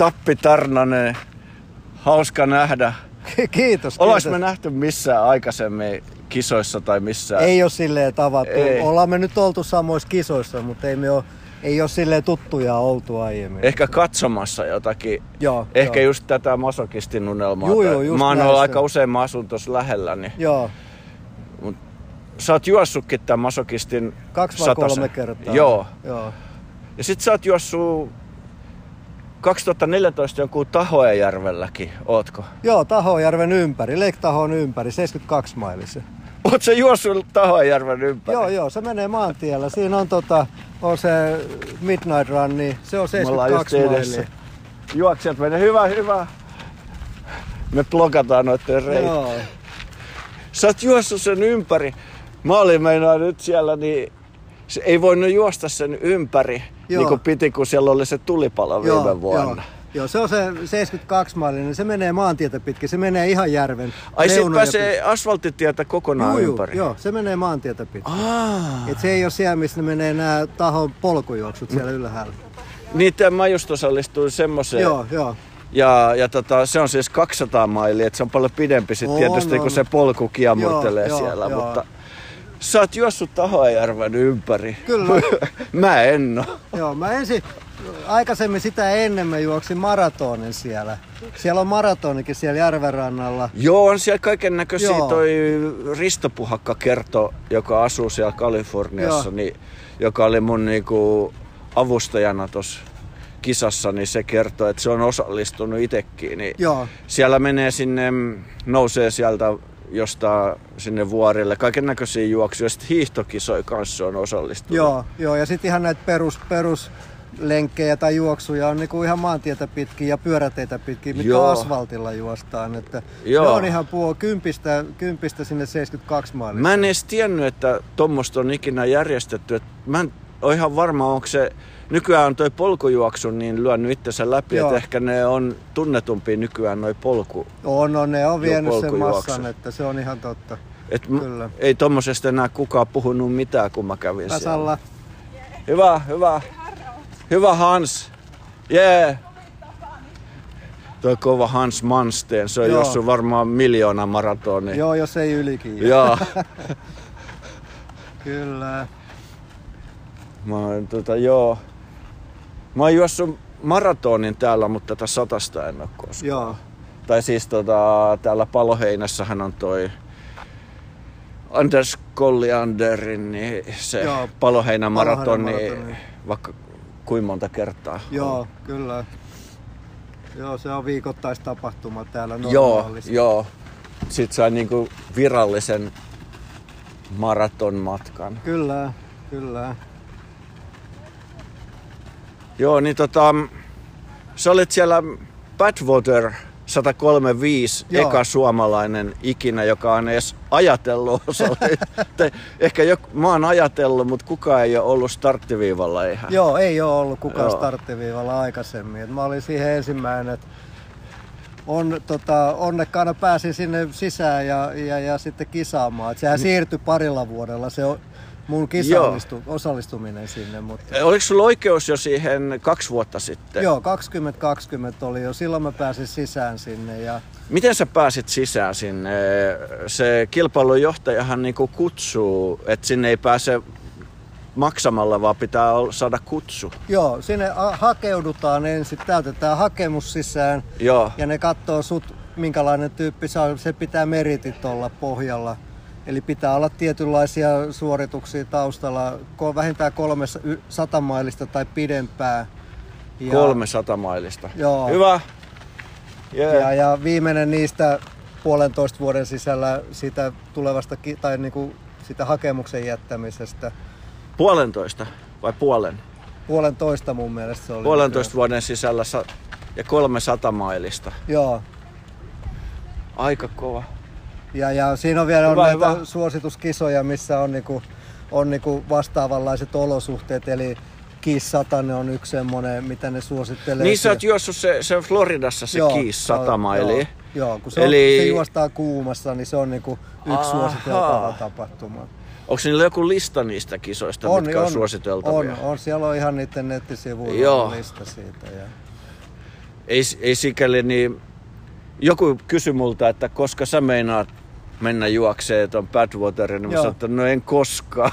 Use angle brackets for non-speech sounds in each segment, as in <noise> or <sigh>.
Tappi Tarnanen, hauska nähdä. Kiitos. Ollaanko kiitos. me nähty missään aikaisemmin kisoissa tai missään? Ei ole silleen tavattu. Ei. Ollaan me nyt oltu samoissa kisoissa, mutta ei me ole, ei ole silleen tuttuja oltu aiemmin. Ehkä katsomassa jotakin. Joo, Ehkä joo. just tätä masokistin unelmaa. Tai- juu, just mä oon ollut aika usein, mä asun tuossa lähellä, niin Joo, sä oot juossutkin tämän masokistin kaksi vai satasen. kolme kertaa. Joo. Joo. Ja sit sä oot juossut 2014 jonkun Tahojärvelläkin, ootko? Joo, Tahojärven ympäri, Lake Tahon ympäri, 72 mailissa. Oot sä juossut Tahojärven ympäri? Joo, joo, se menee maantiellä. Siinä on, tota, on se Midnight Run, niin se on Me ollaan just 72 edessä. mailia. Juoksijat menee, hyvä, hyvä. Me blokataan noitten reitit. Joo. Sä oot juossut sen ympäri. Mä olin meinaa nyt siellä, niin se ei voinut juosta sen ympäri, Joo. niin kuin piti, kun siellä oli se tulipalo viime vuonna. Joo. Joo, se on se 72 mailinen, se menee maantietä pitkin, se menee ihan järven Ai sit reunoja pääsee asfalttitietä kokonaan pitkin. Juu, ympäri? Joo, se menee maantietä pitkin. Aa. Et se ei ole siellä, missä ne menee nämä tahon polkujuoksut siellä ylhäällä. Niitä mä just osallistuin semmoiseen. Joo, joo. Ja, ja tota, se on siis 200 mailia, että se on paljon pidempi sit On, tietysti, kun on. se polku kiemurtelee Joo, joo, siellä. joo. Mutta sä oot juossut Tahojärven ympäri. Kyllä. <laughs> mä en oo. Joo, mä ensin, aikaisemmin sitä ennen mä juoksin maratonin siellä. Siellä on maratonikin siellä järvenrannalla. Joo, on siellä kaiken näköisiä. Toi Risto Puhakka kertoi, joka asuu siellä Kaliforniassa, Joo. niin, joka oli mun niinku avustajana tuossa kisassa, niin se kertoi, että se on osallistunut itsekin. Niin Joo, Siellä menee sinne, mm, nousee sieltä jostain sinne vuorille, kaiken näköisiä juoksuja. Sitten hiihtokisoja kanssa on osallistunut. joo, joo. Ja sitten ihan näitä perus, perus lenkkejä tai juoksuja on niinku ihan maantietä pitkin ja pyöräteitä pitkin, mitkä Joo. asfaltilla juostaan. Että Joo. ne on ihan puo kympistä, kympistä sinne 72 mailista. Mä en edes tiennyt, että tuommoista on ikinä järjestetty. Et mä en ole ihan varma, onko se... Nykyään on toi polkujuoksu niin lyönyt itsensä läpi, että ehkä ne on tunnetumpia nykyään noi polku. On, on, ne on vienyt sen massan, että se on ihan totta. Et m- Kyllä. ei tommosesta enää kukaan puhunut mitään, kun mä kävin siellä. Tasalla. Hyvä, hyvä. Hyvä Hans. Jee. Yeah. Toi kova Hans Mansten, se on Joo. juossut varmaan miljoona maratonia. Joo, jos ei ylikin. Joo. <laughs> Kyllä. Mä oon, tota, joo. Mä oon juossut maratonin täällä, mutta tätä satasta en oo koskaan. Joo. Tai siis tota, täällä Paloheinässähän on toi Anders Collianderin niin se Joo, Paloheinän maratoni, Paloheinän maratoni. vaikka kuinka monta kertaa. Joo, kyllä. Joo, se on viikoittaistapahtuma täällä Joo, normaalisti. joo. Sitten sai niinku virallisen maratonmatkan. Kyllä, kyllä. Joo, niin tota, sä olit siellä Badwater 135 Joo. eka suomalainen ikinä, joka on edes ajatellut <laughs> osallistua. Ehkä jo, mä oon ajatellut, mutta kukaan ei ole ollut starttiviivalla ihan. Joo, ei ole ollut kukaan Joo. starttiviivalla aikaisemmin. Et mä olin siihen ensimmäinen, että on, tota, onnekkaana pääsin sinne sisään ja, ja, ja sitten kisaamaan. Et sehän siirtyi parilla vuodella se mun kisaosallistu, osallistuminen sinne. Mutta, Oliko sulla oikeus jo siihen kaksi vuotta sitten? joo, 2020 oli jo. Silloin mä pääsin sisään sinne ja Miten sä pääsit sisään sinne? Se kilpailujohtajahan niinku kutsuu, että sinne ei pääse maksamalla, vaan pitää saada kutsu. Joo, sinne hakeudutaan ensin, täytetään hakemus sisään Joo. ja ne katsoo sut, minkälainen tyyppi oot. Se pitää meritit olla pohjalla. Eli pitää olla tietynlaisia suorituksia taustalla, vähintään kolme sata mailista tai pidempää. Ja, 300 mailista. Joo. Hyvä. Yeah. Ja, ja viimeinen niistä puolentoista vuoden sisällä siitä tulevasta, tai niinku sitä hakemuksen jättämisestä. Puolentoista vai puolen? Puolentoista mun mielestä se oli. Puolentoista vuoden sisällä ja 300 mailista. Joo. Aika kova. Ja, ja siinä on vielä Hyvä, on näitä hyvä. suosituskisoja, missä on, niinku, on niinku vastaavanlaiset olosuhteet. Eli 100 on yksi semmoinen, mitä ne suosittelee. Niin sä oot juossut se, se Floridassa se Joo, Kiis se on- 100 mailia. Joo, joo kun se, Eli- on, se juostaan kuumassa, niin se on niinku yksi suositeltava tapahtuma. Onko niillä joku lista niistä kisoista, on, mitkä on, suositeltavia? On, on, siellä on ihan niiden nettisivuilla Joo. on lista siitä. Ja... ei, ei sikäli niin... Joku kysyi multa, että koska sä meinaat mennä juokseen tuon Badwaterin, niin mä sanoin, että no en koskaan.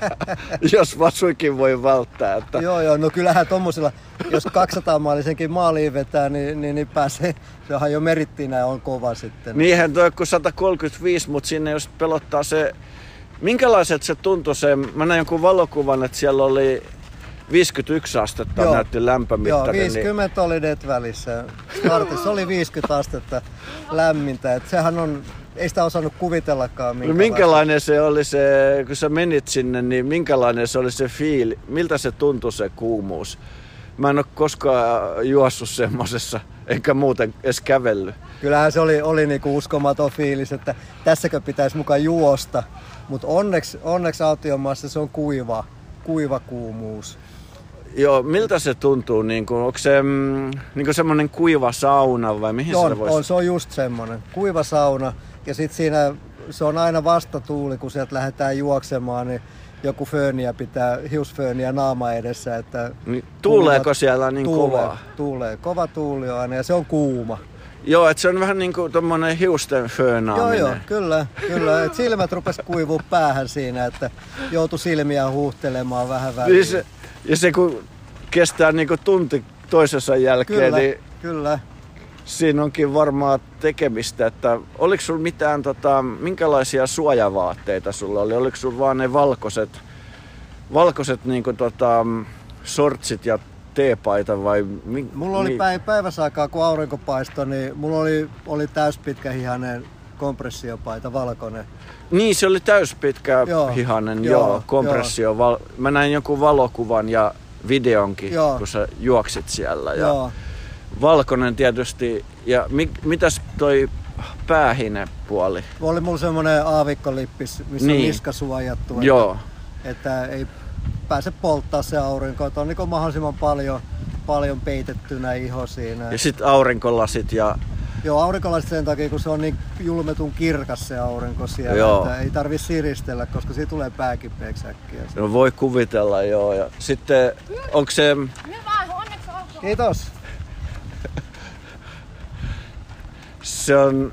<laughs> jos vasuikin voi välttää. Että... Joo, joo, no kyllähän tommosilla, jos 200 maalisenkin maaliin vetää, niin, niin, niin pääsee, sehän jo merittiin ja on kova sitten. Niinhän toi kuin 135, mutta sinne jos pelottaa se, minkälaiset se tuntui se, mä näin jonkun valokuvan, että siellä oli 51 astetta Joo. näytti lämpömittari. Joo, 50 niin... oli net välissä. Startissa oli 50 astetta lämmintä. Et sehän on ei sitä osannut kuvitellakaan. No minkälainen se oli se, kun sä menit sinne, niin minkälainen se oli se fiili, miltä se tuntui se kuumuus? Mä en ole koskaan juossut semmosessa, enkä muuten edes kävellyt. Kyllähän se oli, oli niinku uskomaton fiilis, että tässäkö pitäisi mukaan juosta. Mutta onneksi, onneksi autiomaassa se on kuiva, kuiva kuumuus. Joo, miltä se tuntuu? Niin kuin, onko se mm, niin semmoinen kuiva sauna vai mihin on, se voisi? On, se on just semmoinen. Kuiva sauna. Ja sitten siinä se on aina vastatuuli, kun sieltä lähdetään juoksemaan, niin joku fööniä pitää, hiusfööniä naama edessä. Että niin, tuuleeko siellä niin tuulee, kovaa? Tuulee, kova tuuli on aina ja se on kuuma. Joo, että se on vähän niin kuin tommonen hiusten föönaaminen. Joo, joo, kyllä, kyllä. Et silmät rupes kuivuu päähän siinä, että joutui silmiä huuhtelemaan vähän väliin. Niin se, ja se kun kestää niin kuin tunti toisessa jälkeen, kyllä, niin kyllä siinä onkin varmaan tekemistä, että oliko sulla mitään, tota, minkälaisia suojavaatteita sulla oli? Oliko sulla vaan ne valkoiset, valkoiset niin kuin, tota, sortsit ja teepaita vai... Mi- mulla oli mi- päiväsaikaa, kun aurinko paistoi, niin mulla oli, oli täyspitkähihainen kompressiopaita, valkoinen. Niin, se oli täyspitkä joo, hihanen, joo, joo kompressio. Joo. Val- mä näin jonkun valokuvan ja videonkin, joo. kun sä juoksit siellä. Ja... Joo valkoinen tietysti. Ja mi, mitäs toi päähine puoli? Oli mulla semmonen aavikkolippis, missä niin. on niska suojattu. Joo. Että, että ei pääse polttaa se aurinko. Että on niin mahdollisimman paljon, paljon peitettynä iho siinä. Ja sitten aurinkolasit ja Joo, aurinkolasit sen takia, kun se on niin julmetun kirkas se aurinko siellä, joo. että ei tarvi siristellä, koska siitä tulee pääkipeäksi äkkiä. No voi kuvitella, joo. Ja sitten, onko se... Kiitos. Se on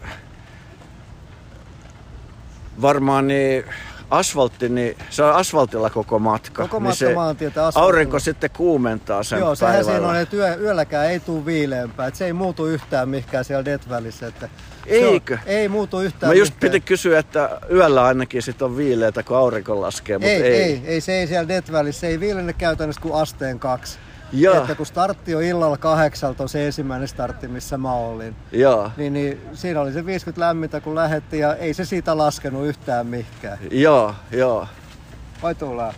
varmaan niin asfaltti, niin se on asfaltilla koko matka. Koko niin matka niin maantietä Aurinko sitten kuumentaa sen Joo, sehän siinä on, että yö, yölläkään ei tule viileämpää. Että se ei muutu yhtään mihinkään siellä Death Että Eikö? On, ei muutu yhtään Mä just mihinkään. piti kysyä, että yöllä ainakin sit on viileitä, kun aurinko laskee, mutta ei. Ei, ei, ei se ei siellä Death se ei viilene käytännössä kuin asteen kaksi. Ja. Että kun startti on illalla kahdeksalta, on se ensimmäinen startti, missä mä olin. Ja. Niin, niin siinä oli se 50 lämmintä, kun lähettiin ja ei se siitä laskenut yhtään mihinkään. Joo, joo. Vai tullaan?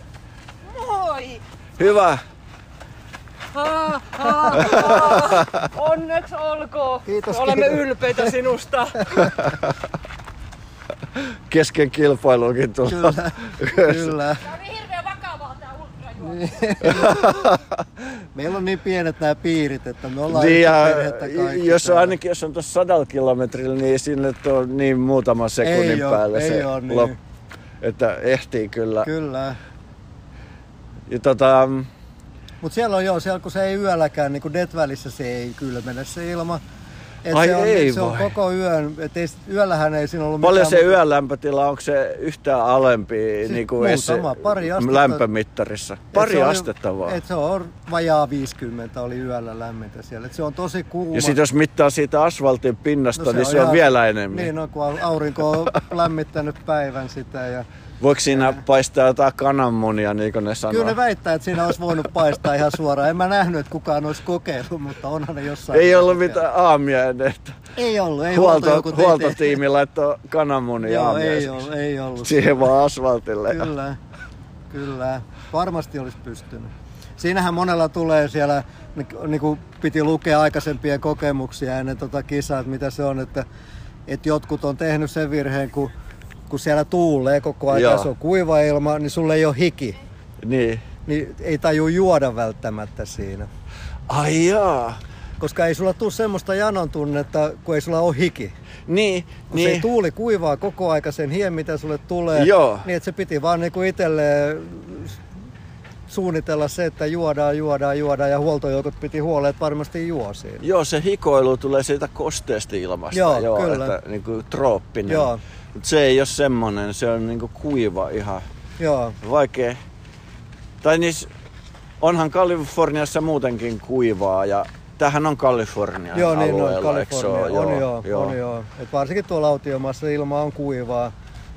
Moi! Hyvä! Ha, ha, ha. <laughs> Onneksi olkoon. Kiitos, Olemme kiitos. ylpeitä sinusta. Kesken kilpailukin tulla. Kyllä, kyllä. <laughs> Meillä on niin pienet nämä piirit, että me ollaan niin ja jos on ainakin jos on tuossa sadalla kilometrillä, niin sinne on niin muutama sekunnin ei päälle ei se ole, niin. lop, että ehtii kyllä. Kyllä. Ja tota, Mutta siellä on joo, siellä kun se ei yölläkään, niin kuin välissä se ei kylmene se ilma. Et Ai se on, ei se on koko yön, et ei, yöllähän ei siinä ollut Paljon se yön lämpötila, onko se yhtään alempi siis niin kuin muutama, pari astetta, lämpömittarissa? Pari astetta vaan. Et se on vajaa 50 oli yöllä lämmintä siellä. Et se on tosi kuuma. Ja sitten jos mittaa siitä asfaltin pinnasta, no se niin on se on vielä enemmän. Niin, no, kun aurinko on lämmittänyt päivän sitä ja Voiko siinä paistaa jotain kananmunia, niin kuin ne sanoo? Kyllä ne väittää, että siinä olisi voinut paistaa ihan suoraan. En mä nähnyt, että kukaan olisi kokeillut, mutta onhan ne jossain. Ei ollut mitään aamia ennen. Ei ollut, ei Huolto, joku Huoltotiimi laittoi kananmunia Joo, ei, ollut, ei ollut. Siihen vaan asfaltille. Kyllä, kyllä. Varmasti olisi pystynyt. Siinähän monella tulee siellä, niin kuin piti lukea aikaisempien kokemuksia ennen tota kisaa, että mitä se on, että, että jotkut on tehnyt sen virheen, kun kun siellä tuulee koko ajan, Joo. se on kuiva ilma, niin sulle ei ole hiki. Niin. Niin ei taju juoda välttämättä siinä. Ai jaa. Koska ei sulla tule semmoista janon tunnetta, kun ei sulla ole hiki. Niin. Kun niin. se tuuli kuivaa koko aika sen hien, mitä sulle tulee. Joo. Niin että se piti vaan niinku itselleen suunnitella se, että juodaan, juodaan, juodaan ja huoltojoukot piti huoleen, että varmasti juo siinä. Joo, se hikoilu tulee siitä kosteesta ilmasta. Joo, joo kyllä. Että, niin kuin trooppinen. Joo. Mut se ei ole semmonen, se on niin kuin kuiva ihan. Joo. Vaikea. Tai niin, onhan Kaliforniassa muutenkin kuivaa ja Tämähän on Kalifornia Joo, niin on, Kalifornia. On joo, joo, joo. on joo. Et varsinkin tuolla autiomaassa ilma on kuivaa.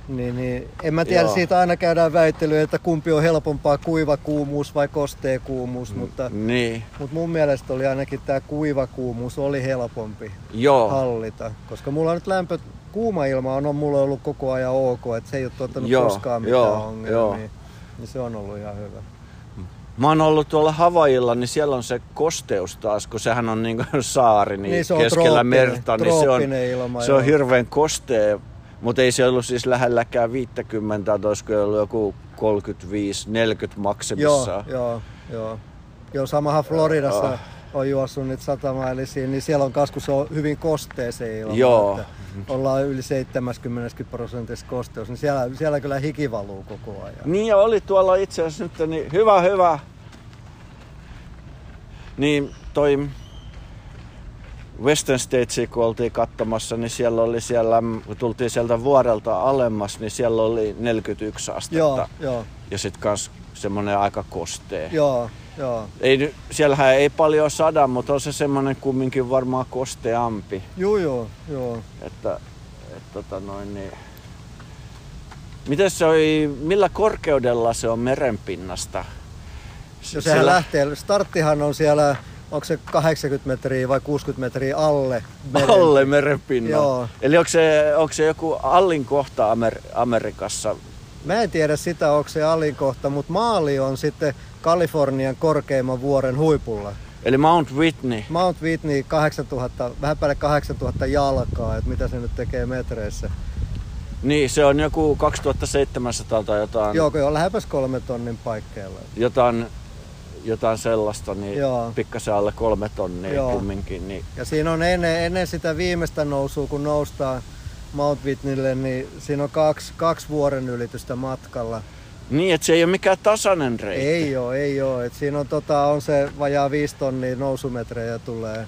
Niin, niin, en mä tiedä, Joo. siitä aina käydään väittelyä, että kumpi on helpompaa, kuiva kuumuus vai kostea kuumuus, mutta, niin. mutta mun mielestä oli ainakin tämä kuiva kuumuus oli helpompi Joo. hallita, koska mulla on nyt lämpö, kuuma ilma on, on mulla ollut koko ajan ok, että se ei ole tuottanut Joo. koskaan mitään Joo. ongelmia, Joo. Niin, niin se on ollut ihan hyvä. Mä oon ollut tuolla Havailla, niin siellä on se kosteus taas, kun sehän on niin saari niin niin keskellä merta, niin se on, ilma, se on hirveän kostea mutta ei se ollut siis lähelläkään 50, että olisiko ollut joku 35-40 maksimissaan. Joo, joo, joo. Joo, samahan Floridassa uh, on juossut nyt satamailisiin, niin siellä on kaskus on hyvin kosteeseen ilma. Joo. Että ollaan yli 70 prosentissa kosteus, niin siellä, siellä kyllä hiki valuu koko ajan. Niin ja oli tuolla itse asiassa nyt, niin hyvä, hyvä. Niin toi Western Statesia, kun oltiin katsomassa, niin siellä oli siellä, kun tultiin sieltä vuorelta alemmas, niin siellä oli 41 astetta. Joo, joo. Ja sitten kans semmonen aika kostee. Joo, joo. Ei, siellähän ei paljon sada, mutta on se semmonen kumminkin varmaan kosteampi. Joo, joo, joo. Että, et, tota noin, niin... Miten se oli, millä korkeudella se on merenpinnasta? No sehän siellä... lähtee, starttihan on siellä onko se 80 metriä vai 60 metriä alle meren. Alle merenpinnan. Joo. Eli onko se, onko se joku allin kohta Amer- Amerikassa? Mä en tiedä sitä, onko se allin kohta, mutta maali on sitten Kalifornian korkeimman vuoren huipulla. Eli Mount Whitney. Mount Whitney 8000, vähän päälle 8000 jalkaa, että mitä se nyt tekee metreissä. Niin, se on joku 2700 tai jotain. Joo, on lähepäs kolme tonnin paikkeilla. Jotain jotain sellaista, niin Joo. pikkasen alle kolme tonnia Joo. kumminkin. Niin. Ja siinä on ennen, ennen sitä viimeistä nousua, kun noustaan Mount Whitneylle, niin siinä on kaksi, kaksi vuoren ylitystä matkalla. Niin, että se ei ole mikään tasainen reitti. Ei ole, ei ole. Et siinä on, tota, on se vajaa viisi tonnia nousumetrejä tulee.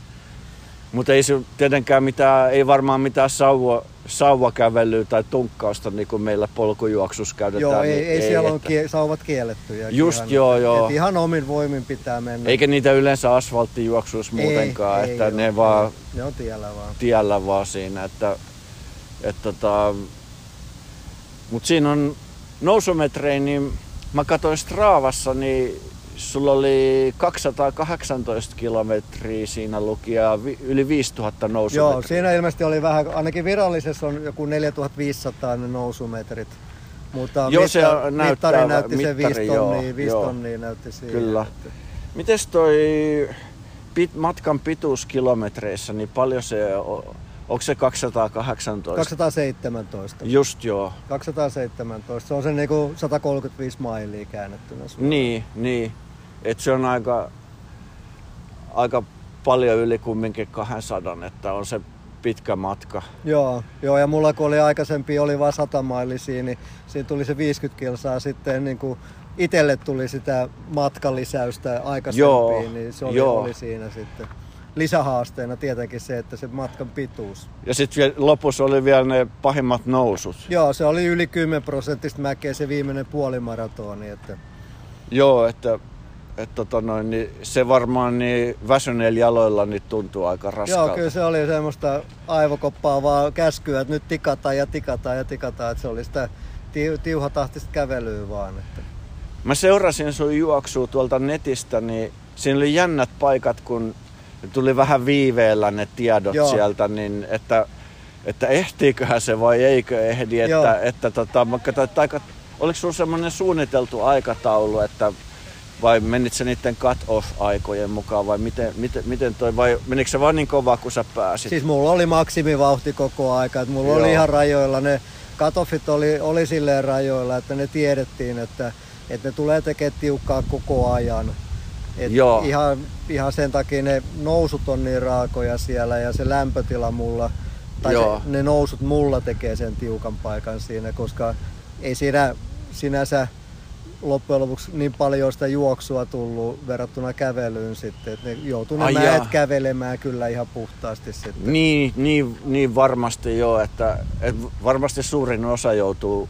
Mutta ei se tietenkään mitään, ei varmaan mitään sauva, sauvakävelyä tai tunkkausta niin kuin meillä polkujuoksussa käytetään. Joo, ei, niin ei, ei siellä että... on sauvat kiellettyjä. Just ihan, joo, joo. Et ihan omin voimin pitää mennä. Eikä niitä yleensä asfalttijuoksuissa muutenkaan, ei, että ei ne ole, vaan... Ne on tiellä vaan. Tiellä vaan siinä, että... että tota, mutta siinä on nousumetrejä, niin mä katsoin Straavassa, niin Sulla oli 218 kilometriä siinä luki ja yli 5000 nousumetriä. Joo, siinä ilmeisesti oli vähän, ainakin virallisessa on joku 4500 ne nousumetrit. Mutta joo, se näyttää, mittari näytti mittari, se 5 tonnia, 5 tonnia näytti siinä. Kyllä. Mites toi pit, matkan pituus kilometreissä, niin paljon se Onko se 218? 217. Just joo. 217. Se on se niinku 135 mailia käännettynä suoraan. Niin, niin. Et se on aika, aika paljon yli kumminkin 200, että on se pitkä matka. Joo, joo ja mulla kun oli aikaisempi, oli vain 100 mailisia, niin siinä tuli se 50 kilsaa sitten niin kuin itselle tuli sitä matkalisäystä aikaisempiin, niin se oli, joo. oli siinä sitten lisähaasteena tietenkin se, että se matkan pituus. Ja sitten lopussa oli vielä ne pahimmat nousut. Joo, se oli yli 10 prosenttista mäkeä se viimeinen puolimaratoni. Että... Joo, että, että tota noin, niin se varmaan niin väsyneillä jaloilla niin tuntuu aika raskalta. Joo, kyllä se oli semmoista aivokoppaa vaan käskyä, että nyt tikataan ja tikataan ja tikataan. Että se oli sitä tiuhatahtista kävelyä vaan. Että... Mä seurasin sun juoksua tuolta netistä, niin siinä oli jännät paikat, kun tuli vähän viiveellä ne tiedot Joo. sieltä, niin että, että ehtiiköhän se vai eikö ehdi. Että, että tota, aika, oliko sinulla semmoinen suunniteltu aikataulu, että vai menit se niiden cut-off-aikojen mukaan vai miten, miten, miten toi, vai menikö se vaan niin kovaa kuin sä pääsit? Siis mulla oli maksimivauhti koko aika, että mulla Joo. oli ihan rajoilla, ne cut oli, oli silleen rajoilla, että ne tiedettiin, että, että ne tulee tekemään tiukkaa koko ajan. Et Joo. Ihan, ihan sen takia ne nousut on niin raakoja siellä ja se lämpötila mulla, tai se, ne nousut mulla tekee sen tiukan paikan siinä, koska ei siinä sinänsä loppujen lopuksi niin paljon sitä juoksua tullut verrattuna kävelyyn sitten, että ne joutuu ne mäet kävelemään kyllä ihan puhtaasti sitten. Niin, niin, niin varmasti joo, että, että varmasti suurin osa joutuu,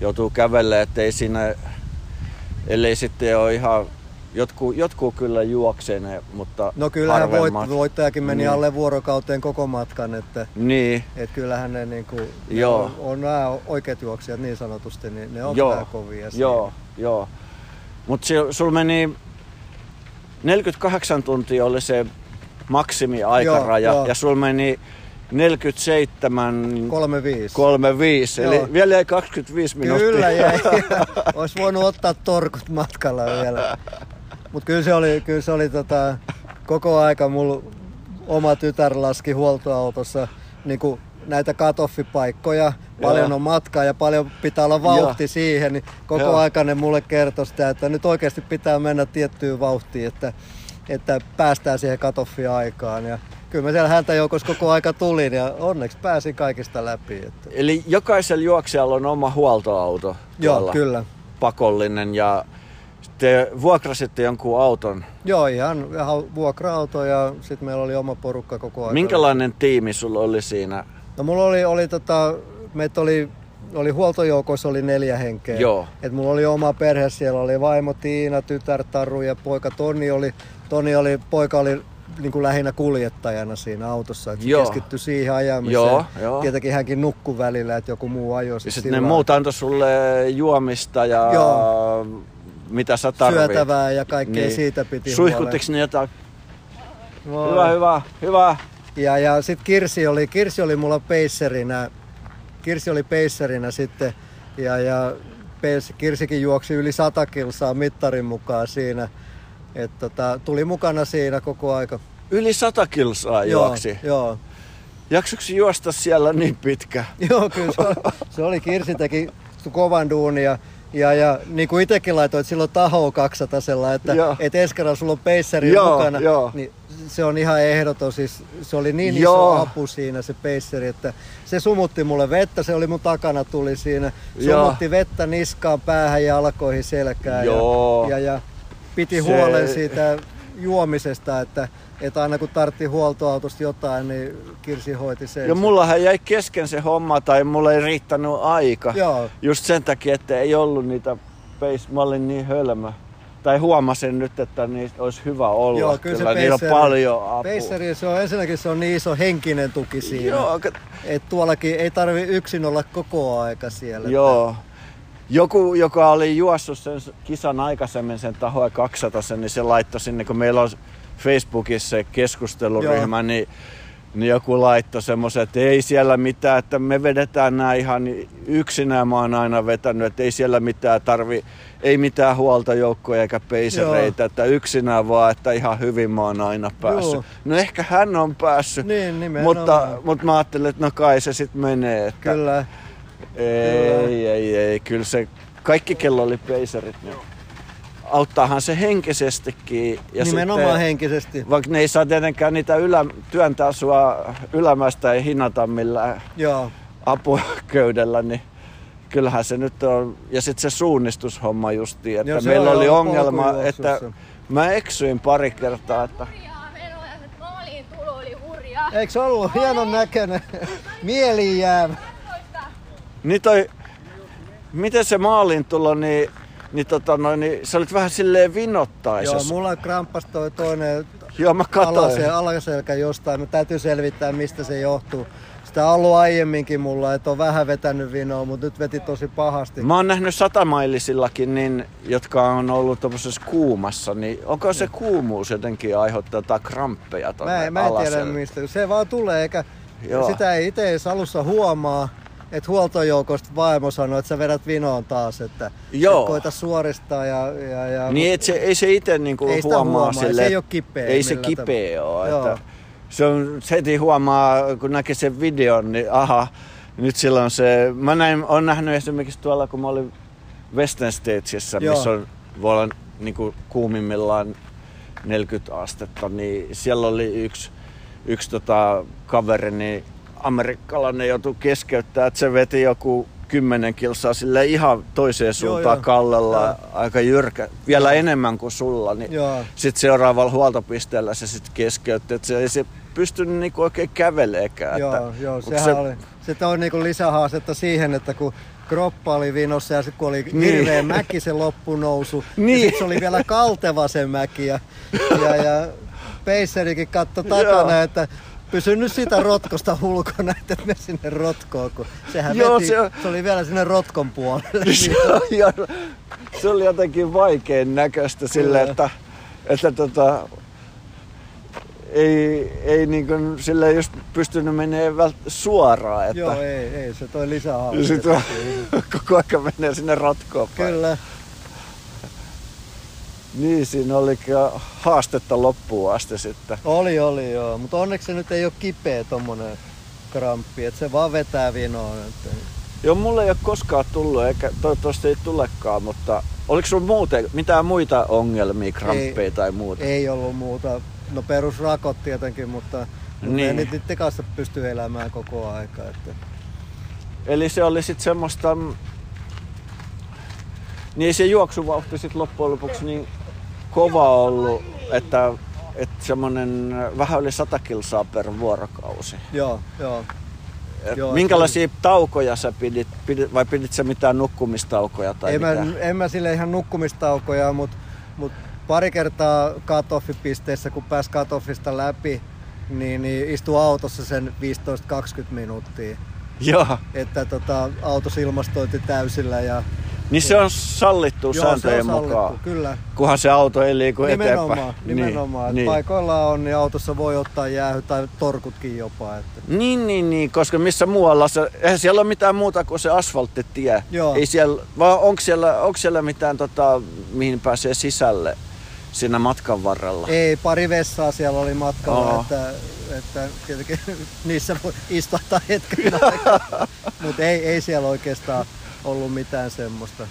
joutuu kävelemään, ettei siinä, ellei sitten ole ihan Jotkut, jotkut kyllä juoksee ne, mutta No kyllähän voit, voittajakin meni niin. alle vuorokauteen koko matkan, että, niin. että kyllähän ne, niin kuin, ne joo. on, on nämä oikeat juoksijat niin sanotusti, niin ne on joo. kovia. Joo, joo. Mutta sulla meni 48 tuntia oli se maksimiaikaraja joo, joo. ja sulla meni 47... 35. 35, Joo. eli vielä jäi 25 minuuttia. Kyllä jäi. <laughs> Olisi voinut ottaa torkut matkalla vielä. Mutta kyllä se oli, kyllä se oli tota, koko aika mulla oma tytär laski huoltoautossa niin kuin näitä katoffipaikkoja, paljon Joo. on matkaa ja paljon pitää olla vauhti Joo. siihen, niin koko Joo. aika ne mulle kertoi sitä, että nyt oikeasti pitää mennä tiettyyn vauhtiin, että, että päästään siihen katoffi-aikaan. Ja kyllä mä siellä häntä joukossa koko aika tulin ja onneksi pääsin kaikista läpi. Että. Eli jokaisella juoksijalla on oma huoltoauto Joo, kyllä. Pakollinen ja te vuokrasitte jonkun auton? Joo, ihan, ihan vuokra-auto ja sitten meillä oli oma porukka koko ajan. Minkälainen tiimi sulla oli siinä? No mulla oli, oli tota, meitä oli, oli huoltojoukoissa oli neljä henkeä. Joo. Et mulla oli oma perhe, siellä oli vaimo Tiina, tytär Taru ja poika Toni oli, Toni oli, poika oli niin kuin lähinnä kuljettajana siinä autossa. Että Joo. keskittyi siihen ajamiseen. Joo, jo. Tietenkin hänkin nukku välillä, että joku muu ajoi. Ja sitten ne muut antoi sulle juomista ja Joo. Mitä sä tarvit. Syötävää ja kaikkea niin. siitä piti Suihkuttiko ne jotain? Voi. Hyvä, hyvä, hyvä. Ja, ja sitten Kirsi oli, Kirsi oli mulla peisserinä. Kirsi oli peisserinä sitten. Ja, ja Kirsikin juoksi yli 100 kilsaa mittarin mukaan siinä et tota, tuli mukana siinä koko aika. Yli sata kilsaa juoksi? Joo. Jaksoiko juosta siellä niin pitkä? joo, kyllä se oli, se oli Kirsi teki kovan duunia. Ja, ja niin kuin itsekin laitoit silloin taho 200 että et Eskara sulla on peisseri mukana, joo. niin se on ihan ehdoton. Siis se oli niin joo. iso apu siinä se peisseri, että se sumutti mulle vettä, se oli mun takana tuli siinä. Sumutti joo. vettä niskaan, päähän, jalkoihin, selkään. Joo. Ja, ja, ja piti se... huolen siitä juomisesta, että, että aina kun tartti huoltoautosta jotain, niin Kirsi hoiti sen. Ja mullahan jäi kesken se homma tai mulla ei riittänyt aika. Joo. Just sen takia, että ei ollut niitä peis, mä olin niin hölmö. Tai huomasin nyt, että niistä olisi hyvä olla. Joo, kyllä, kyllä. Niillä on paljon apua. Peisseri, se on ensinnäkin se on niin iso henkinen tuki siinä. Joo. Et tuollakin ei tarvi yksin olla koko aika siellä. Joo. Joku, joka oli juossut sen kisan aikaisemmin sen tahoa 200, niin se laittoi sinne, kun meillä on Facebookissa se keskusteluryhmä, niin, niin joku laittoi semmoisen, että ei siellä mitään, että me vedetään nämä ihan yksinään mä oon aina vetänyt, että ei siellä mitään tarvi, ei mitään huoltojoukkoja eikä peisereitä, Joo. että yksinään vaan, että ihan hyvin mä oon aina päässyt. Joo. No ehkä hän on päässyt, niin, mutta, mutta mä ajattelin, että no kai se sitten menee. Että, Kyllä. Ei, ei, ei. Kyllä se kaikki kello oli peiserit. Niin auttaahan se henkisestikin. Ja Nimenomaan sitten, henkisesti. Vaikka ne ei saa tietenkään niitä ylä, työntää sua ylämästä ja hinata millään Joo. apuköydellä, niin kyllähän se nyt on. Ja sitten se suunnistushomma justiin, että Joo, meillä oli ongelma, että mä eksyin pari kertaa, että Eikö se ollut hienon näköinen? Mieliin jäävä. Niin toi, miten se maalin tulo, niin, niin, tota noin, niin sä olit vähän silleen vinottaisessa. Joo, mulla kramppas toi toinen Joo, mä alasel, alaselkä jostain. Mä täytyy selvittää, mistä se johtuu. Sitä on ollut aiemminkin mulla, että on vähän vetänyt vinoa, mutta nyt veti tosi pahasti. Mä oon nähnyt satamailisillakin, niin, jotka on ollut tuollaisessa kuumassa, niin onko se kuumuus jotenkin aiheuttaa jotain kramppeja tonne Mä, mä en tiedä mistä, se vaan tulee, eikä Joo. sitä ei itse alussa huomaa että huoltojoukosta vaimo sanoi, että sä vedät vinoon taas, että Joo. Et koita suoristaa. Ja, ja, ja, niin, että se, ei se itse niinku ei huomaa, huomaa sille, se ei ole kipeä. Ei se kipeä ole. Että se, on, se heti huomaa, kun näkee sen videon, niin aha, nyt silloin se... Mä näin, on nähnyt esimerkiksi tuolla, kun mä olin Western Statesissa, missä on, voi olla niin kuin kuumimmillaan 40 astetta, niin siellä oli yksi, yksi tota, kaveri, niin amerikkalainen joutui keskeyttää, että se veti joku kymmenen kilsaa sille ihan toiseen suuntaan joo, kallella, joo. aika jyrkä, vielä joo. enemmän kuin sulla, niin sitten seuraavalla huoltopisteellä se sitten keskeytti, että se ei se pystynyt niinku oikein käveleekään. Joo, että, joo sehän se... oli, se toi niinku lisähaastetta siihen, että kun kroppa oli vinossa ja sitten kun oli niin. hirveä mäki se loppunousu, niin. ja sitten se oli vielä kalteva se mäki ja, ja, ja <laughs> Pacerikin katsoi takana, että pysy nyt siitä rotkosta ulkona, että me sinne rotkoon, kun sehän Joo, veti, se, on... se, oli vielä sinne rotkon puolelle. <laughs> Se, ja, se oli jotenkin vaikein näköistä sille, että, että tota, ei, ei niin kuin, sille just pystynyt menemään suoraan. Että... Joo, ei, ei, se toi lisää Sitten <laughs> koko ajan menee sinne rotkoon päin. Kyllä. Niin, siinä oli haastetta loppuun asti sitten. Oli, oli joo, mutta onneksi se nyt ei ole kipeä tommonen kramppi, että se vaan vetää vinoon. Että... Joo, mulle ei ole koskaan tullut, eikä toivottavasti ei tulekaan, mutta oliko sulla muuten mitään muita ongelmia, kramppeja ei, tai muuta? Ei ollut muuta. No perusrakot tietenkin, mutta, niin. mutta niiden kanssa pystyy elämään koko aika. Että... Eli se oli sitten semmoista... Niin se juoksuvauhti sitten loppujen lopuksi niin kova ollut, että, että semmoinen vähän yli 100 kilsaa per vuorokausi. Joo, joo. Joo, Minkälaisia kyllä. taukoja sä pidit, pidit, vai pidit sä mitään nukkumistaukoja tai en, mitä? Mä, en mä sille ihan nukkumistaukoja, mutta mut pari kertaa cut kun pääsi cut läpi, niin, niin istuu autossa sen 15-20 minuuttia. Joo. Että tota, autos ilmastointi täysillä ja niin se on sallittu Joo, sääntöjen se on sallittu, mukaan. kyllä. Kunhan se auto ei liiku nimenomaan, eteenpäin. Nimenomaan, niin, niin. paikoilla on, niin autossa voi ottaa jäähy tai torkutkin jopa. Että. Niin, niin, niin, koska missä muualla se, eihän siellä ole mitään muuta kuin se asfalttitie. Joo. Ei siellä, vaan onko siellä, onko siellä mitään, tota, mihin pääsee sisälle? siinä matkan varrella? Ei, pari vessaa siellä oli matkalla, oh. että, että tietenkin <laughs> niissä voi istahtaa hetken <laughs> aikaa. Mutta ei, ei siellä oikeastaan ollut mitään semmoista.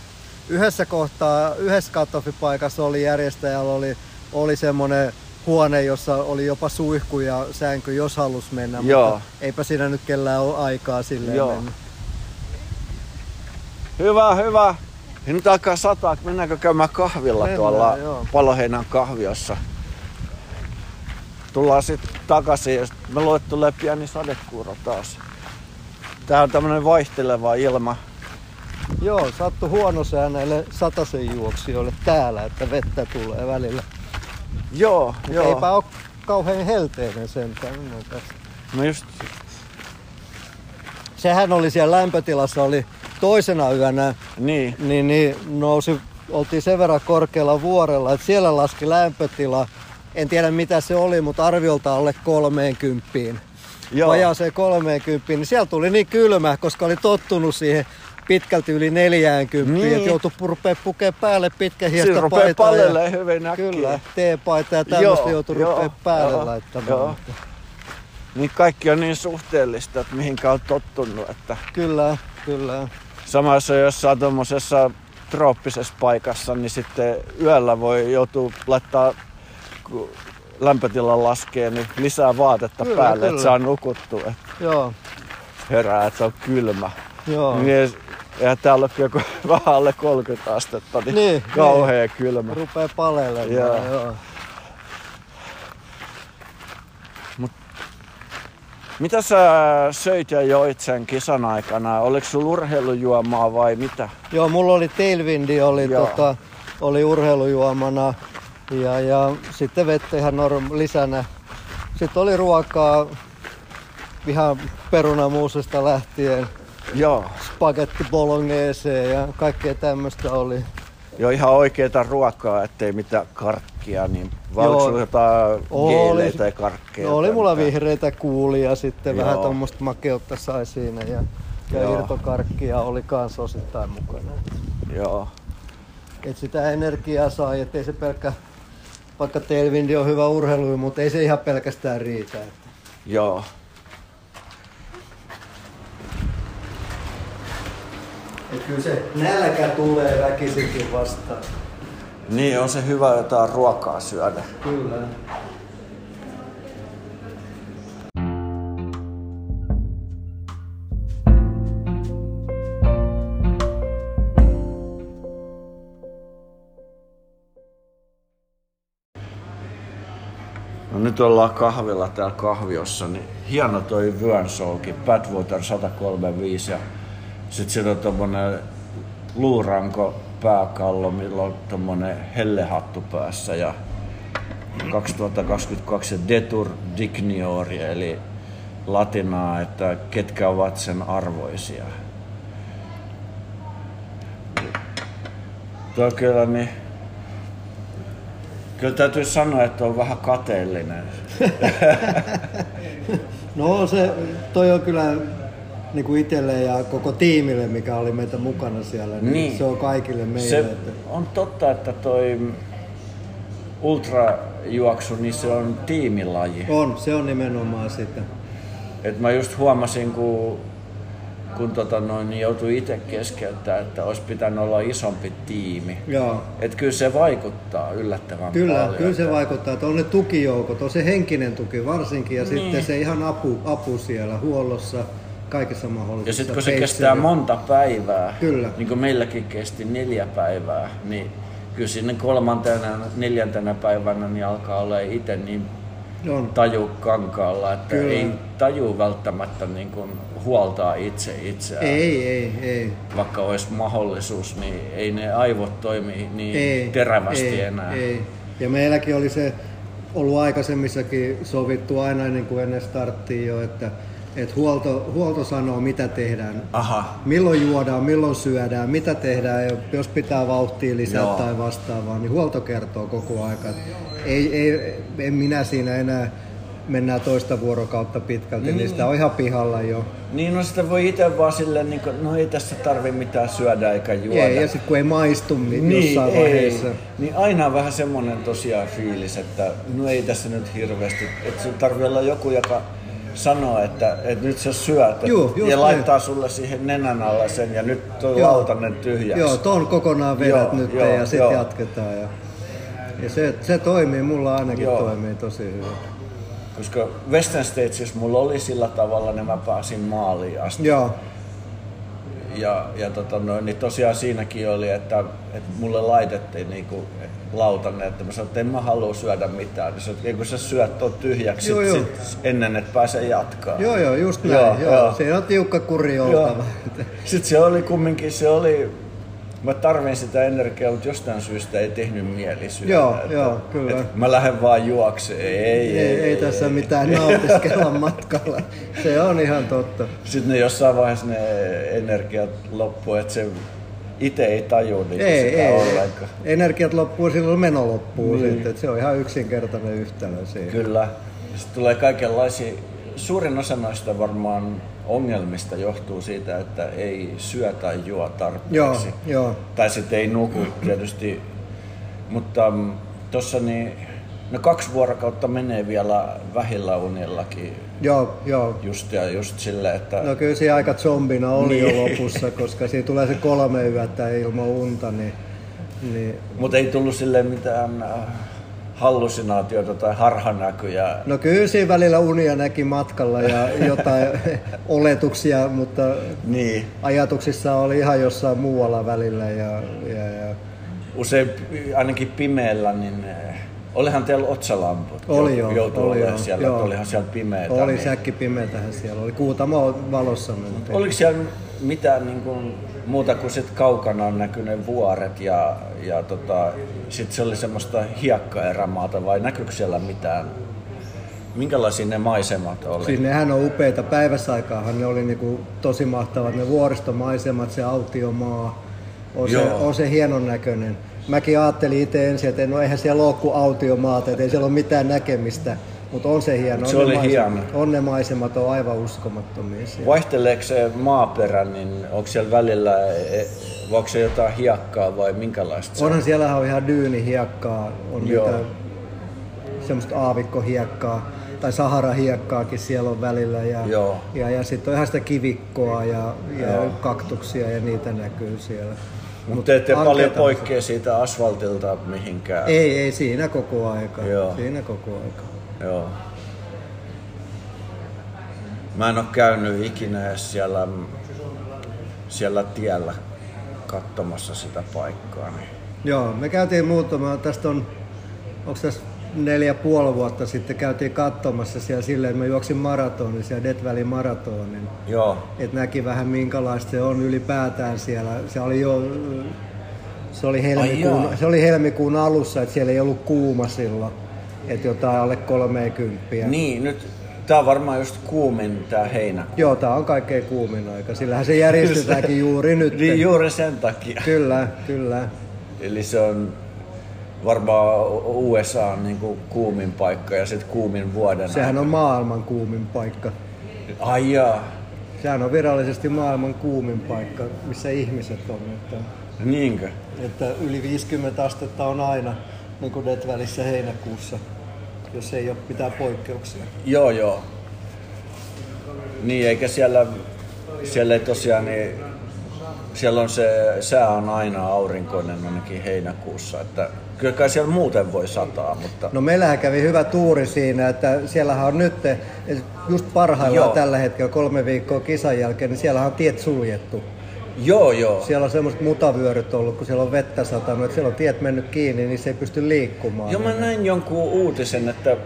Yhdessä kohtaa, yhdessä kattofipaikassa oli järjestäjällä oli, oli semmoinen huone, jossa oli jopa suihku ja sänky, jos halus mennä, Joo. mutta eipä siinä nyt kellään ole aikaa silleen Joo. mennä. Hyvä, hyvä. Ja nyt alkaa sataa, mennäänkö käymään kahvilla Mennään, tuolla joo. Paloheinän kahviossa. Tullaan sitten takaisin ja sit me luulen, tulee pieni sadekuuro taas. Tää on tämmönen vaihteleva ilma. Joo, sattu huono sää näille satasen juoksijoille täällä, että vettä tulee välillä. Joo, Mut joo. Eipä ole kauhean helteinen sentään. No just. Sehän oli siellä lämpötilassa, oli toisena yönä, niin, niin, niin nousi, oltiin sen verran korkealla vuorella, että siellä laski lämpötila. En tiedä mitä se oli, mutta arviolta alle 30. Joo. Vajaaseen 30, niin siellä tuli niin kylmä, koska oli tottunut siihen pitkälti yli 40, niin. että joutui rupea pukea päälle pitkä hiestä paitaa. ja, hyvin äkkiä. Kyllä, T-paita ja tämmöistä joutui rupea päälle joo, laittamaan. Joo. Niin kaikki on niin suhteellista, että mihinkä on tottunut. Että... Kyllä, kyllä. Samassa jos sä tuommoisessa trooppisessa paikassa, niin sitten yöllä voi joutua laittaa, kun lämpötila laskee, niin lisää vaatetta kyllä, päälle, kyllä. että saa nukuttua. Joo. Herää, että on kylmä. Joo. Niin ja täällä on joku <laughs> vähän alle 30 astetta, niin, niin kauhea niin. kylmä. Rupee palelemaan. Joo. joo. Mut, mitä sä söit ja joit sen kisan aikana? Oliko sulla urheilujuomaa vai mitä? Joo, mulla oli tailwindi, oli, tota, oli urheilujuomana ja, ja sitten vettä ihan norm- lisänä. Sitten oli ruokaa ihan perunamuusesta lähtien Joo. spagetti bolognese ja kaikkea tämmöistä oli. Joo, ihan oikeeta ruokaa, ettei mitään karkkia, niin vai oliko jotain oli, tai karkkeja? No, oli mulla vihreitä kuulia sitten, Joo. vähän tuommoista makeutta sai siinä ja, ja irtokarkkia oli kans osittain mukana. Joo. Et sitä energiaa sai, ettei se pelkkä, vaikka Telvindi on hyvä urheilu, mutta ei se ihan pelkästään riitä. Että. Joo. Että kyllä se nälkä tulee väkisinkin vastaan. Niin, on se hyvä jotain ruokaa syödä. Kyllä. No nyt ollaan kahvilla täällä kahviossa, niin hieno toi Vyönsolki, Badwater 135 ja sitten siellä on tommonen luuranko pääkallo, millä on tommonen hellehattu päässä ja 2022 Detur Digniori, eli latinaa, että ketkä ovat sen arvoisia. Tuo kyllä niin Kyllä täytyy sanoa, että on vähän kateellinen. <laughs> no se, toi on kyllä niin kuin itselle ja koko tiimille, mikä oli meitä mukana siellä, niin, niin. se on kaikille meille. Se että... On totta, että toi ultrajuoksu, niin se on tiimilaji. On, se on nimenomaan sitä. Et mä just huomasin, kun kun tota noin, niin joutui itse keskeyttämään, että olisi pitänyt olla isompi tiimi. Joo. Et kyllä se vaikuttaa yllättävän kyllä, paljon. Kyllä se vaikuttaa, että on ne tukijoukot, on se henkinen tuki varsinkin ja niin. sitten se ihan apu, apu siellä huollossa, kaikessa mahdollisessa. Ja sitten kun se kestää monta päivää, kyllä. niin kuin meilläkin kesti neljä päivää, niin kyllä sinne kolmantena, neljäntenä päivänä niin alkaa olla itse niin on. taju kankaalla, että Kyllä. ei taju välttämättä niin kuin huoltaa itse itseään. Ei, ei, ei. Vaikka olisi mahdollisuus, niin ei ne aivot toimi niin ei, terävästi ei, enää. Ei. Ja meilläkin oli se ollut aikaisemmissakin sovittu aina ennen kuin ennen starttia jo, että et huolto, huolto sanoo, mitä tehdään. Aha. Milloin juodaan, milloin syödään, mitä tehdään, jos pitää vauhtia lisää Joo. tai vastaavaa, niin huolto kertoo koko aika. Ei, ei, en minä siinä enää mennään toista vuorokautta pitkälti, niin, niin sitä on ihan pihalla jo. Niin, no sitä voi itse vaan silleen, niin kuin, no ei tässä tarvi mitään syödä eikä juoda. Ei, ja sitten kun ei maistu niin, niin jossain ei, vaiheessa. Niin aina on vähän semmoinen tosiaan fiilis, että no ei tässä nyt hirveästi, että se tarvii olla joku, joka sanoo, että, että nyt sä syöt Juu, ja niin. laittaa sulle siihen nenän alle sen ja nyt tuo lautanen tyhjäksi. Joo, ton kokonaan vedät joo, nyt joo, ja sitten jatketaan. Ja, ja se, se toimii, mulla ainakin joo. toimii tosi hyvin. Koska Western Statesissa mulla oli sillä tavalla, että mä pääsin maaliin asti. Joo ja, ja tota, no, niin tosiaan siinäkin oli, että, että mulle laitettiin niinku lautanen, että mä sanoin, että en mä halua syödä mitään. Niin sanoin, että kun sä syöt tuon tyhjäksi joo, sit, joo. Sit ennen, että pääsee jatkaa. Joo, joo, just näin. Joo, joo. joo. Se on tiukka kuri oltava. Sitten se oli kumminkin, se oli, mä tarvin sitä energiaa, mutta jostain syystä ei tehnyt mieli syödä. Joo, että, joo, kyllä. Että mä lähden vaan juokseen. Ei, ei, ei, ei, tässä mitään nautiskella <laughs> matkalla. Se on ihan totta. Sitten ne jossain vaiheessa ne energiat loppuu, että se itse ei taju niitä ei, sitä ei, ollenkaan. Energiat loppuu, silloin meno loppuu niin. sitten. Että se on ihan yksinkertainen yhtälö siinä. Kyllä. Sitten tulee kaikenlaisia, suurin osa noista varmaan ongelmista johtuu siitä, että ei syö tai juo tarpeeksi. Joo, joo. Tai sitten ei nuku tietysti. Mutta mm, tuossa niin, no kaksi vuorokautta menee vielä vähillä unillakin. Joo, joo. Just ja just sille, että... No kyllä se aika zombina oli niin. jo lopussa, koska siinä tulee se kolme yötä ilman unta, niin... niin... Mutta ei tullut silleen mitään äh, hallusinaatioita tai harhanäkyjä? No kyllä siinä välillä unia näki matkalla ja jotain <laughs> oletuksia, mutta niin. ajatuksissa oli ihan jossain muualla välillä. Ja, ja, ja... Usein ainakin pimeällä, niin olihan teillä otsalamput? Oli jo. Joutui oli jo, siellä, joo. olihan siellä pimeätä. Oli niin... säkki pimeätähän siellä, oli kuutamo valossa mentiin. Oliko siellä mitään niin kuin, muuta kuin sit kaukana on näkynyt vuoret ja, ja tota, sitten se oli semmoista hiekkaerämaata vai näkyykö siellä mitään? Minkälaisia ne maisemat oli? Siis nehän on upeita. Päiväsaikaahan ne oli niinku tosi mahtavat. Ne vuoristomaisemat, se autiomaa, on se, on se hienon näköinen. Mäkin ajattelin itse ensin, että no eihän siellä ole kuin autiomaata, että ei siellä ole mitään näkemistä. Mutta on se hieno. Se oli hieno. On ne maisemat on aivan uskomattomia siellä. Vaihteleeko se maaperä, niin onko siellä välillä, e, onko se jotain hiekkaa vai minkälaista Onhan siellä on ihan dyyni hiekkaa, on Joo. mitä semmoista aavikkohiekkaa tai Sahara-hiekkaakin siellä on välillä ja, Joo. ja, ja sitten on ihan sitä kivikkoa ja, ja kaktuksia ja niitä näkyy siellä. Mutta te ette paljon poikkea siitä asfaltilta mihinkään? Ei, ei siinä koko aika. Joo. Siinä koko aika. Joo. Mä en ole käynyt ikinä edes siellä, siellä tiellä katsomassa sitä paikkaa. Niin. Joo, me käytiin muutama, tästä on, onko tässä neljä puoli vuotta sitten käytiin katsomassa siellä silleen, että mä juoksin maratonin, siellä Death Valley maratonin. Joo. Et näki vähän minkälaista se on ylipäätään siellä. Se oli jo se oli, helmikuun, se oli helmikuun alussa, että siellä ei ollut kuuma silloin. Että jotain alle 30. Niin, nyt Tämä on varmaan just kuumin tämä heinäkuu. Joo, tämä on kaikkein kuumin aika. Sillähän se järjestetäänkin juuri nyt. niin juuri sen takia. Kyllä, kyllä. Eli se on varmaan USA on niin kuin kuumin paikka ja sitten kuumin vuoden Sehän aika. on maailman kuumin paikka. Ai jaa. Sehän on virallisesti maailman kuumin paikka, missä ihmiset on. Että, Niinkö? Että yli 50 astetta on aina niin kuin välissä heinäkuussa jos ei ole mitään poikkeuksia. Joo, joo. Niin, eikä siellä, siellä ei tosiaan, niin siellä on se, sää on aina aurinkoinen ainakin heinäkuussa, että kyllä kai siellä muuten voi sataa, mutta... No meillähän kävi hyvä tuuri siinä, että siellähän on nyt, just parhaillaan Joo. tällä hetkellä kolme viikkoa kisan jälkeen, niin siellähän on tiet suljettu. Joo, joo. Siellä on semmoiset mutavyöryt ollut, kun siellä on vettä satanut, että siellä on tiet mennyt kiinni, niin se ei pysty liikkumaan. Joo, mä näin jonkun uutisen, että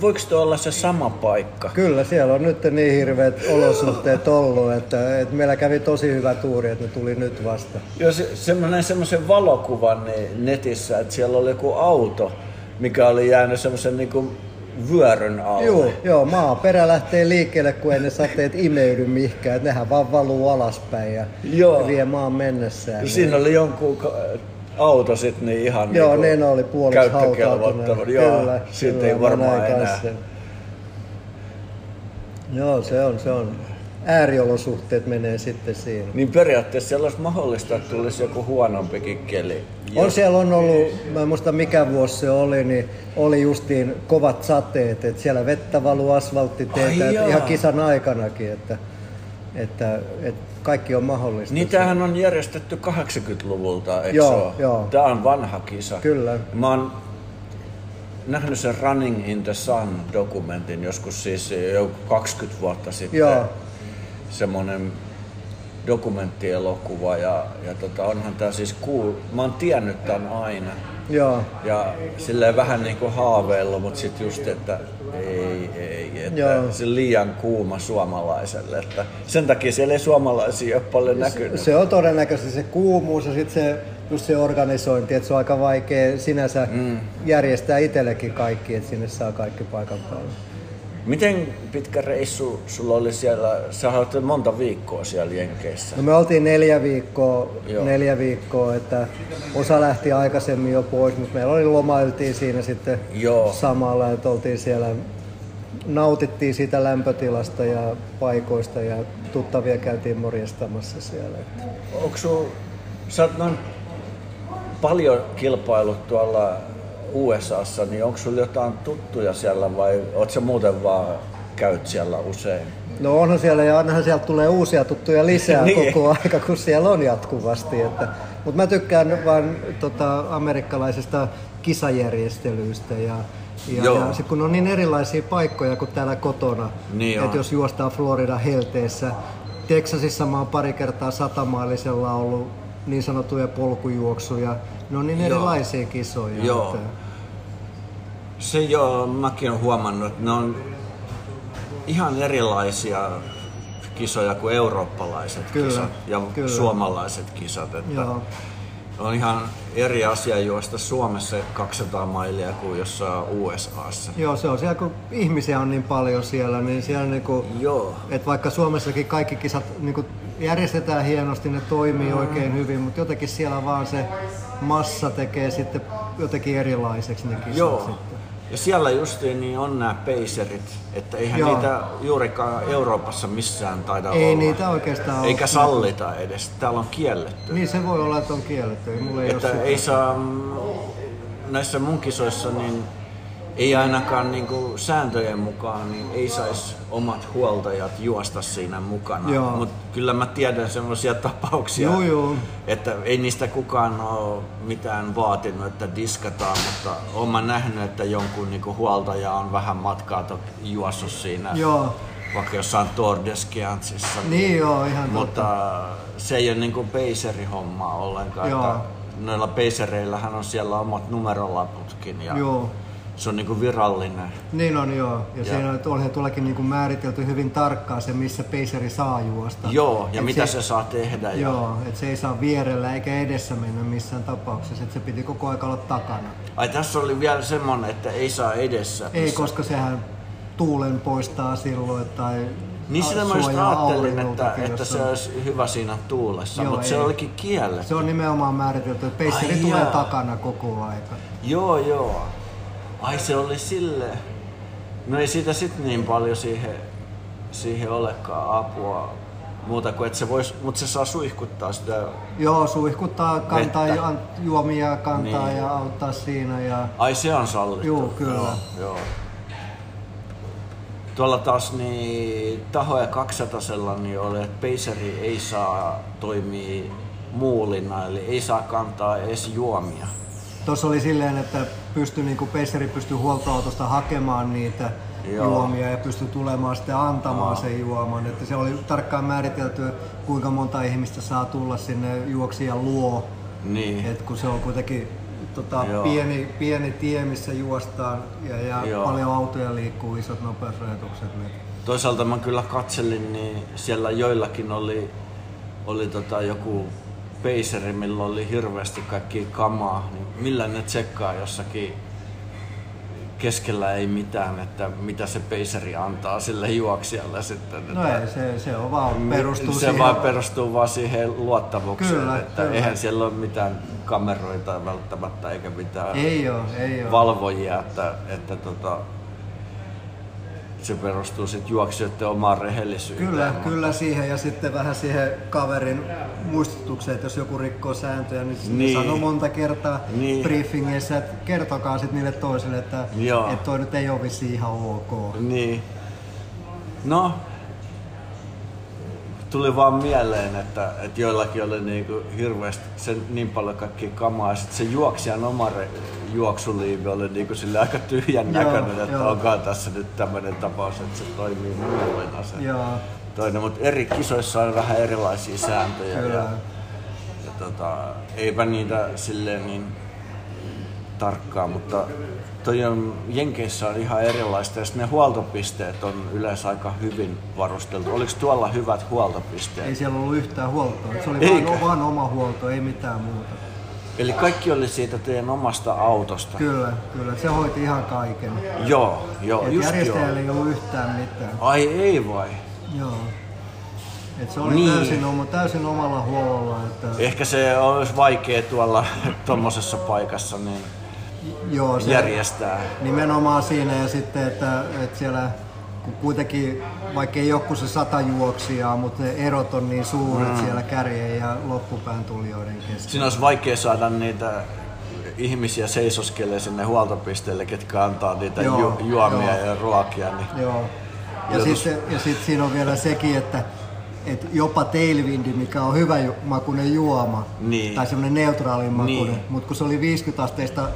voiko tuo olla se sama paikka? Kyllä, siellä on nyt niin hirveät olosuhteet ollut, että, että meillä kävi tosi hyvä tuuri, että ne tuli nyt vasta. Joo, se, semmoinen semmoisen valokuvan netissä, että siellä oli joku auto, mikä oli jäänyt semmoisen niin kuin vyörön alle. Joo, joo, maaperä lähtee liikkeelle, kun ei ne sateet imeydy mihinkään. Nehän vaan valuu alaspäin ja joo. vie maan mennessään. Ja siinä oli jonkun auto sitten niin ihan Joo, niin ne oli puoliksi hautautuneet. Joo, kyllä, siitä ei varmaan enää. Sen. Joo, se on, se on ääriolosuhteet menee sitten siinä. Niin periaatteessa siellä olisi mahdollista, että tulisi joku huonompikin keli. On siellä on ollut, mä en muista mikä vuosi se oli, niin oli justiin kovat sateet, että siellä vettä valuu asfalttiteitä, ihan kisan aikanakin, että, että, että kaikki on mahdollista. Niin tämähän on järjestetty 80-luvulta, eikö joo, joo. Tämä on vanha kisa. Kyllä. Mä oon nähnyt sen Running in the Sun dokumentin joskus siis jo 20 vuotta sitten. Joo semmoinen dokumenttielokuva ja, ja tota, onhan tämä siis cool. Mä oon tiennyt tämän aina. Joo. Ja silleen vähän niin kuin haaveillut, mutta sitten just, että ei, ei, että Joo. se liian kuuma suomalaiselle. Että sen takia siellä ei suomalaisia ole paljon näkynyt. Se, se on todennäköisesti se kuumuus ja sitten se, just se organisointi, että se on aika vaikea sinänsä mm. järjestää itsellekin kaikki, että sinne saa kaikki paikan päälle. Miten pitkä reissu sulla oli siellä? Sä olet monta viikkoa siellä Jenkeissä. No me oltiin neljä viikkoa, Joo. neljä viikkoa, että osa lähti aikaisemmin jo pois, mutta meillä oli lomailtiin siinä sitten Joo. samalla, että oltiin siellä, nautittiin siitä lämpötilasta ja paikoista ja tuttavia käytiin morjestamassa siellä. Onko sun, sä oot noin paljon kilpailut tuolla USAssa, niin onko sulla jotain tuttuja siellä vai sä muuten vaan käyt siellä usein? No onhan siellä ja ainahan sieltä tulee uusia tuttuja lisää <laughs> niin. koko aika, kun siellä on jatkuvasti. Että, mutta mä tykkään vaan tota, amerikkalaisesta kisajärjestelyistä ja, ja, ja sit kun on niin erilaisia paikkoja kuin täällä kotona, niin että jos juostaan Florida helteessä, Texasissa mä oon pari kertaa satamailisella ollut niin sanottuja polkujuoksuja. Ne on niin Joo. erilaisia kisoja. Joo. Että... Se joo, mäkin olen huomannut, että ne on ihan erilaisia kisoja kuin eurooppalaiset kyllä, kisat ja kyllä. suomalaiset kisat. Että Joo. On ihan eri asia juosta Suomessa 200 mailia kuin jossain USAssa. Joo, se on siellä, kun ihmisiä on niin paljon siellä, niin siellä niinku, Joo. että vaikka Suomessakin kaikki kisat niinku järjestetään hienosti, ne toimii mm. oikein hyvin, mutta jotenkin siellä vaan se massa tekee sitten jotenkin erilaiseksi ne kisat Joo. sitten. Ja siellä justiin niin on nämä peiserit, että eihän Joo. niitä juurikaan Euroopassa missään taida Ei olla. niitä oikeastaan Eikä ole. sallita edes, täällä on kielletty. Niin se voi olla, että on kielletty. Ei, mulla ei että ei saa, näissä mun kisoissa niin ei ainakaan niin kuin sääntöjen mukaan niin ei saisi omat huoltajat juosta siinä mukana. Mutta kyllä mä tiedän sellaisia tapauksia, joo, joo. että ei niistä kukaan ole mitään vaatinut, että diskataan, mutta olen mä nähnyt, että jonkun niin kuin huoltaja on vähän matkaa juossut siinä. Joo vaikka jossain Tour de Skiantsissa. Niin, niin joo, ihan Mutta totta. se ei ole niin kuin ollenkaan. Joo. Että noilla peisereillähän on siellä omat numerolaputkin. Ja joo se on niinku virallinen. Niin on joo. Ja, ja. siinä on tuollakin niinku määritelty hyvin tarkkaan se, missä peiseri saa juosta. Joo, ja et mitä se, se saa tehdä. Joo, että se ei saa vierellä eikä edessä mennä missään tapauksessa, että se piti koko ajan olla takana. Ai tässä oli vielä semmonen, että ei saa edessä. Ei, missä... koska sehän tuulen poistaa silloin tai niin sitä mä just ajattelin, että, että se olisi hyvä siinä tuulessa, Joo, mutta ei. se olikin kielletty. Se on nimenomaan määritelty, että peisseri tulee jaa. takana koko aika. Joo, joo. Ai se oli sille. No ei siitä sitten niin paljon siihen, siihen olekaan apua. Muuta kuin, että se vois, mutta se saa suihkuttaa sitä Joo, suihkuttaa, kantaa vettä. juomia kantaa niin. ja auttaa siinä. Ja... Ai se on sallittu? Joo, kyllä. Joo, joo. Tuolla taas niin tahoja 200 niin oli, että peiseri ei saa toimia muulina, eli ei saa kantaa edes juomia. Tuossa oli silleen, että pystyi, niin kuin peiseri pystyi huoltoautosta hakemaan niitä Joo. juomia ja pystyi tulemaan sitten antamaan Joo. sen juoman. Että se oli tarkkaan määritelty, kuinka monta ihmistä saa tulla sinne juoksijan luo. Niin. Et kun se on kuitenkin tota, pieni, pieni tie, missä juostaan ja, ja paljon autoja liikkuu, isot nopeusrajoitukset. Niin. Toisaalta mä kyllä katselin, niin siellä joillakin oli, oli tota joku peiseri, millä oli hirveästi kaikki kamaa, niin millä ne tsekkaa jossakin keskellä ei mitään, että mitä se peiseri antaa sille juoksijalle sitten. No ei, se, se on vaan perustuu Se siihen... vaan perustuu vaan siihen luottamukseen, kyllä, että kyllä. eihän siellä ole mitään kameroita välttämättä eikä mitään ei ole, ei ole. valvojia, että, että tota, se perustuu sitten juoksijoiden omaan rehellisyyteen. Kyllä, mutta... kyllä siihen ja sitten vähän siihen kaverin muistutukseen, että jos joku rikkoo sääntöjä, niin, niin. sanoo monta kertaa niin. briefingeissä, että kertokaa sitten niille toisille, että, että toi nyt ei ole vissiin ihan ok. Niin. No, tuli vaan mieleen, että, että joillakin oli niin kuin hirveästi sen, niin paljon kaikki kamaa. Ja sitten se juoksijan oma juoksuliivi oli niin kuin sille aika tyhjän joo, näköinen, että joo. onkaan tässä nyt tämmöinen tapaus, että se toimii mullina se joo. toinen. Mutta eri kisoissa on vähän erilaisia sääntöjä. Kyllä. Ja, ja tota, eipä niitä silleen niin tarkkaan, mutta toi on, Jenkeissä on ihan erilaista ja ne huoltopisteet on yleensä aika hyvin varusteltu. Oliko tuolla hyvät huoltopisteet? Ei siellä ollut yhtään huoltoa. Se oli Eikä. vaan, vaan oma huolto, ei mitään muuta. Eli kaikki oli siitä teidän omasta autosta? Kyllä, kyllä. Se hoiti ihan kaiken. Joo, joo, Et just järjestäjällä ei ollut yhtään mitään. Ai ei vai? Joo. Et se oli niin. täysin, oma, täysin omalla huolella. Että... Ehkä se olisi vaikea tuolla <laughs> tuommoisessa paikassa niin Joo, se järjestää. Nimenomaan siinä ja sitten, että, että siellä kun kuitenkin, vaikka ei joku se sata juoksijaa, mutta ne erot on niin suuret mm. siellä kärjen ja loppupään tulijoiden kesken. Siinä olisi vaikea saada niitä ihmisiä seisoskelee sinne huoltopisteelle, ketkä antaa niitä joo, ju- juomia joo. ja ruokia. Niin joo. Ja sitten, ja sitten siinä on vielä sekin, että et jopa tailwindi, mikä on hyvä makunen juoma, niin. tai semmoinen neutraalin makunen, niin. mutta kun se oli 50 asteista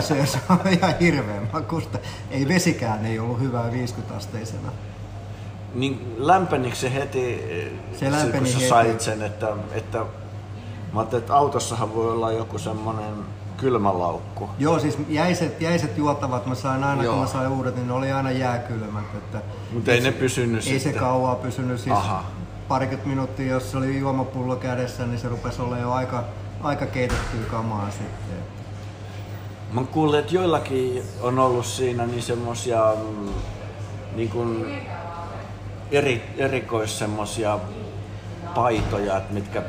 se, se on ihan hirveän makusta. Ei vesikään ei ollut hyvää 50-asteisena. Niin lämpenikö se heti, se lämpeni kun sä heti. sait sen, että, että mä että autossahan voi olla joku semmoinen kylmälaukku. Joo, siis jäiset, jäiset juotavat mä sain aina, Joo. kun mä sain uudet, niin ne oli aina jääkylmät. Että Mutta ei ne pysynyt Ei sitten. se kauaa pysynyt, siis Aha. parikymmentä minuuttia, jos se oli juomapullo kädessä, niin se rupesi olla jo aika, aika keitettyä kamaa sitten. Mä kuulin, että joillakin on ollut siinä niin semmosia mm, niin kuin eri, erikois semmosia paitoja, että mitkä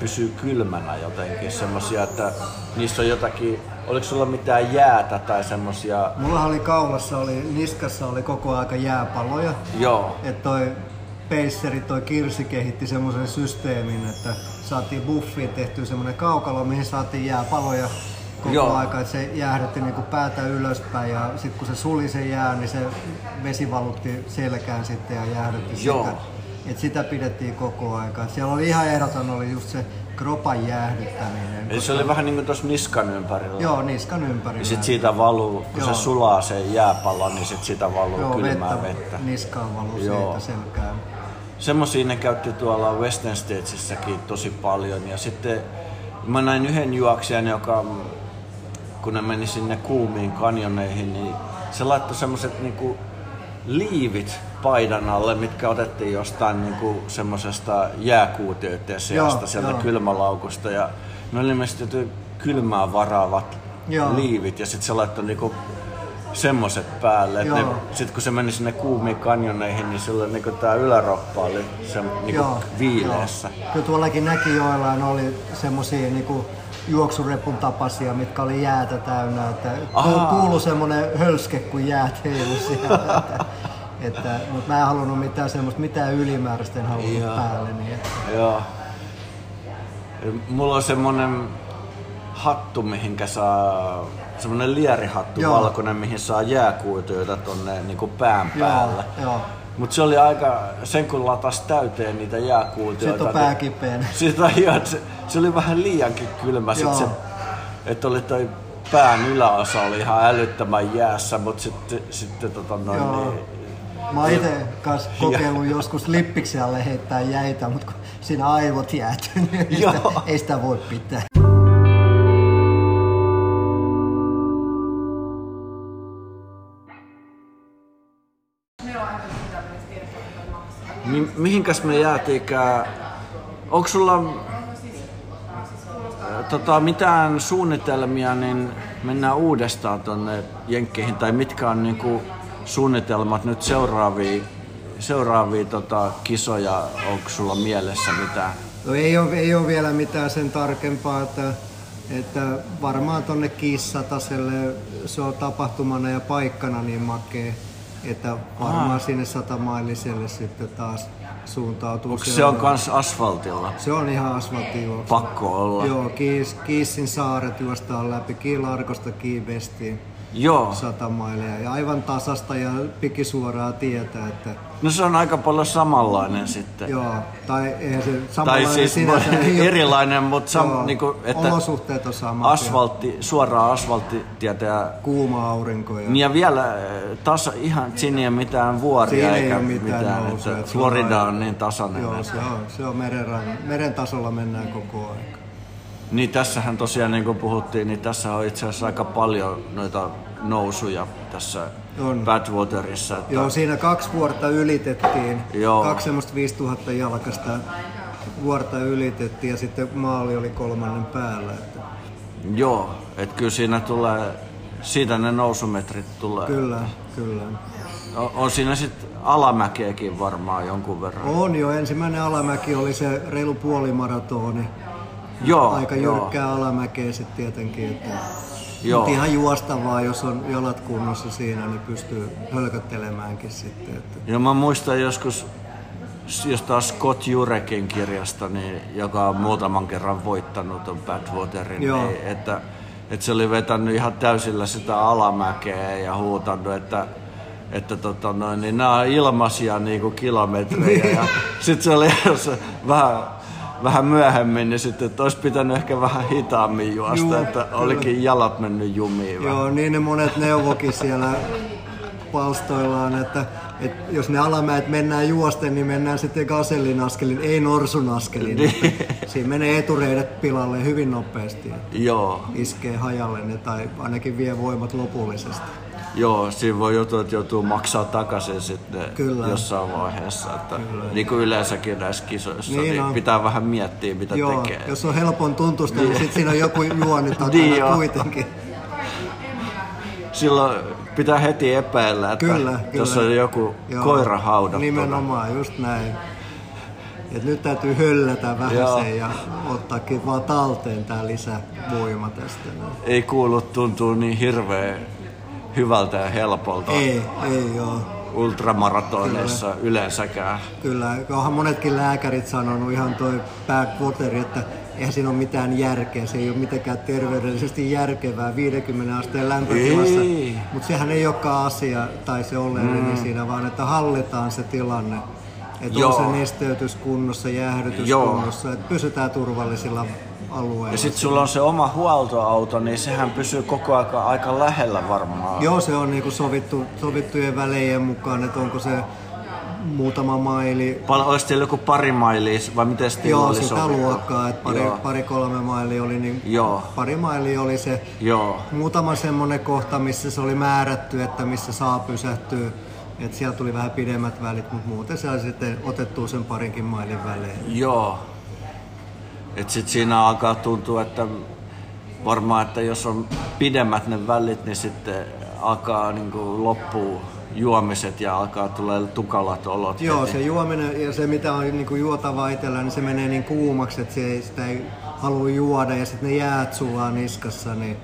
pysyy kylmänä jotenkin. Semmosia, että niissä on jotakin, oliko sulla mitään jäätä tai semmosia? Mulla oli kaulassa, oli, niskassa oli koko aika jääpaloja. Joo. Että toi Peisseri, toi Kirsi kehitti semmoisen systeemin, että saatiin buffiin tehtyä semmoinen kaukalo, mihin saatiin jääpaloja koko Joo. aika, että se jäähdytti niin kuin päätä ylöspäin ja sitten kun se suli se jää, niin se vesi valutti selkään sitten ja jäähdytti Joo. sitä. Et sitä pidettiin koko aika. Siellä oli ihan ehdoton oli just se kropan jäähdyttäminen. Eli se oli vähän niin kuin tuossa niskan ympärillä. Joo, niskan ympärillä. Ja sitten siitä valuu, kun Joo. se sulaa se jääpallo, niin sitten siitä valuu Joo, kylmää vettä. vettä. Niskaan valuu Joo. siitä selkään. Semmoisia ne käytti tuolla Western Statesissäkin tosi paljon. Ja sitten mä näin yhden juoksijan, joka kun ne meni sinne kuumiin kanjoneihin, niin se laittoi semmoset niinku liivit paidan alle, mitkä otettiin jostain niinku semmosesta jääkuutioiden sijasta sieltä joo. kylmälaukusta. Ja ne oli ilmeisesti kylmää varaavat joo. liivit ja sitten se laittoi niinku semmoset päälle. Että ne, sit kun se meni sinne kuumiin kanjoneihin, niin silloin niinku tää yläroppa oli se niinku joo, viileessä. Joo. Kyllä tuollakin näki joillain oli semmosia niinku juoksurepun tapasia, mitkä oli jäätä täynnä. Että kuului semmonen hölske, kun jäät heilu sieltä. että, että, mutta mä en halunnut mitään semmoista, mitään ylimääräistä en halunnut Joo. päälle. Niin että... Joo. Mulla on semmonen hattu, mihinkä saa semmonen lierihattu Joo. valkoinen, mihin saa jääkuituja tonne niinku pään päällä. Joo, Joo. Mut se oli aika, sen kun latas täyteen niitä jääkuutioita. Sitten on pää kipeänä. <laughs> Sitä, se, se, oli vähän liiankin kylmä. Sit se, että oli toi pään yläosa oli ihan älyttömän jäässä, mutta sitten, sitten tota noin, Joo. niin, Mä oon itse kanssa <laughs> kokeillut ja. joskus lippiksi alle heittää jäitä, mutta kun siinä aivot jäätyy, niin <laughs> ei sitä, ei sitä voi pitää. Mi- mihinkäs me jäätiinkään? Onko sulla äh, tota, mitään suunnitelmia, niin mennään uudestaan tuonne Jenkkeihin, tai mitkä on niinku suunnitelmat nyt seuraavia, seuraavia tota, kisoja, onko sulla mielessä mitään? No ei ole, ei ole vielä mitään sen tarkempaa, että, että varmaan tuonne Kissataselle se on tapahtumana ja paikkana niin makee että varmaan Aha. sinne satamailiselle sitten taas suuntautuu. Onko se on kans asfaltilla? Se on ihan asfaltilla. Pakko olla. Joo, Kiis, Kiissin saaret juostaan läpi Kiilarkosta Kiivestiin. Joo. Satamailia ja aivan tasasta ja pikisuoraa tietä, että No se on aika paljon samanlainen sitten. Joo, tai eihän se samanlainen tai siis sinänsä, <laughs> erilainen, mutta sam, joo, niinku, että olosuhteet on samat. Asfaltti, suoraa asfalttitietä ja... Kuuma aurinko. Ja, niin ja vielä eh, tasa, ihan siinä ei mitään vuoria siinä eikä ei mitään, mitään nousua, että Florida on, niin tasainen. Joo, se on, se on meren, meren tasolla mennään koko ajan. Niin tässähän tosiaan niin kuin puhuttiin, niin tässä on itse asiassa aika paljon noita nousuja tässä on. Badwaterissa. Että... Joo, siinä kaksi vuorta ylitettiin. Joo. Kaksi semmoista 5000 jalkasta vuorta ylitettiin ja sitten maali oli kolmannen päällä. Että... Joo, että kyllä siinä tulee, siitä ne nousumetrit tulee. Kyllä, kyllä. On, on siinä sitten alamäkeäkin varmaan jonkun verran. On jo, ensimmäinen alamäki oli se reilu puolimaratoni. Joo, Aika jyrkkää joo. alamäkeä sitten tietenkin. Että Joo. Mutta ihan juostavaa, jos on jalat kunnossa siinä, niin pystyy hölköttelemäänkin sitten. Että... Joo, mä muistan joskus taas Scott Jurekin kirjasta, niin, joka on muutaman kerran voittanut on Badwaterin, niin, että, että se oli vetänyt ihan täysillä sitä alamäkeä ja huutanut, että että tota noin, niin nämä on ilmaisia niin kuin kilometrejä. <laughs> ja sitten se oli <laughs> vähän vähän myöhemmin, niin sitten että olisi pitänyt ehkä vähän hitaammin juosta, Juu, että kyllä. olikin jalat mennyt jumiin. Joo, vähän. niin ne monet neuvokin siellä palstoillaan, että, että jos ne alamäet mennään juosten, niin mennään sitten gasellin askelin, ei norsun askelin. Niin. Siinä menee etureidet pilalle hyvin nopeasti. Joo. Iskee hajalle ne tai ainakin vie voimat lopullisesti. Joo, siinä voi joutua, että joutuu maksaa takaisin sitten Kyllä. jossain vaiheessa. Että Kyllä. Niin kuin yleensäkin näissä kisoissa, niin, niin pitää vähän miettiä, mitä Joo, tekee. jos on helpon tuntusta, niin, niin sitten siinä on joku juoni <laughs> takana niin kuitenkin. Silloin pitää heti epäillä, että kyllä, tuossa on joku Joo, koira haudattuna. Nimenomaan, just näin. Et nyt täytyy höllätä vähän Joo. se ja ottaakin vaan talteen tää lisävoima tästä. Ei kuulu tuntuu niin hirveä hyvältä ja helpolta. Ei, ei joo. Ultramaratoneissa Kyllä. yleensäkään. Kyllä, onhan monetkin lääkärit sanonut ihan toi backwateri, että eihän siinä ole mitään järkeä, se ei ole mitenkään terveydellisesti järkevää 50 asteen lämpötilassa. Mutta sehän ei olekaan asia tai se oleellinen mm. siinä, vaan että hallitaan se tilanne. Että on se nesteytys kunnossa, jäähdytys Joo. kunnossa, että pysytään turvallisilla alueella. Ja sitten sulla on se oma huoltoauto, niin sehän pysyy koko aika aika lähellä varmaan. Joo, se on niinku sovittu, sovittujen välejen mukaan, että onko se muutama maili. Pal- olisi teillä joku pari mailia, vai miten sitten Joo, oli sitä sovittu? luokkaa, että pari, pari kolme maili oli, niin Joo. pari maili oli se. Joo. Muutama semmonen kohta, missä se oli määrätty, että missä saa pysähtyä. Et siellä tuli vähän pidemmät välit, mutta muuten se sitten otettu sen parinkin mailin välein. Joo. Et sit siinä alkaa tuntua, että varmaan, että jos on pidemmät ne välit, niin sitten alkaa niinku loppuu juomiset ja alkaa tulee tukalat olot. Joo, heti. se juominen ja se mitä on niin kuin juotava itsellä, niin se menee niin kuumaksi, että se ei, sitä ei halua juoda ja sitten ne jäät sulaa niskassa, niin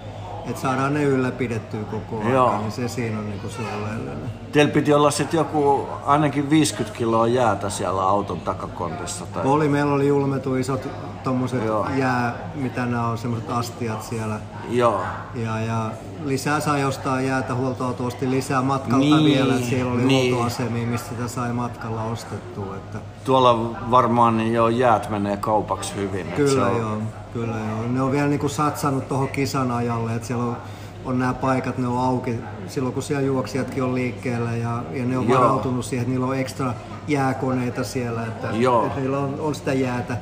että saadaan ne ylläpidettyä koko Joo. ajan, niin se siinä on niin kuin se oleellinen. Teillä piti olla sitten joku ainakin 50 kiloa jäätä siellä auton takakontissa. Tai... Oli, meillä oli julmetu isot tommoset Joo. jää, mitä nämä on, semmoset astiat siellä. Joo. Ja, ja lisää sai jostain jäätä, huoltoauto osti lisää matkalta Niin, vielä, että siellä oli niin. huoltoasemia, mistä sitä sai matkalla ostettua. Että Tuolla varmaan niin jo jäät menee kaupaksi hyvin. Kyllä se on... joo, kyllä joo. Ne on vielä niinku satsannut tuohon kisan ajalle, että siellä on, on nämä paikat, ne on auki silloin kun siellä juoksijatkin on liikkeellä ja, ja ne on Joo. varautunut siihen, että niillä on ekstra jääkoneita siellä, että, Joo. että niillä on, on sitä jäätä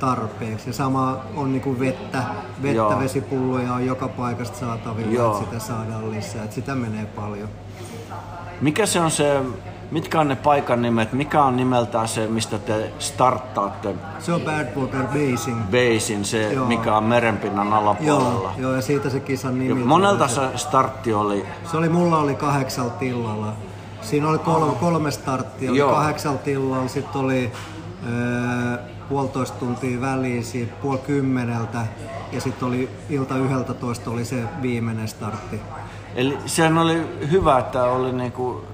tarpeeksi. Ja sama on niinku vettä, vettä Joo. vesipulloja on joka paikasta saatavilla, Joo. että sitä saadaan lisää, että sitä menee paljon. Mikä se on se, mitkä on ne paikan nimet, mikä on nimeltään se, mistä te starttaatte Se on Badwater Basing. basin, se Joo. mikä on merenpinnan alapuolella? Joo, joo, ja siitä se kisan nimi. monelta tulee. se startti oli, Se oli, mulla oli kahdeksalla tillalla. Siinä oli kolme, kolme starttia, oli Joo. kahdeksalla tillalla, sitten oli öö, puolitoista tuntia väliin, siitä puoli kymmeneltä ja sitten oli ilta yhdeltä toista oli se viimeinen startti. eli sehän oli hyvä, että oli niinku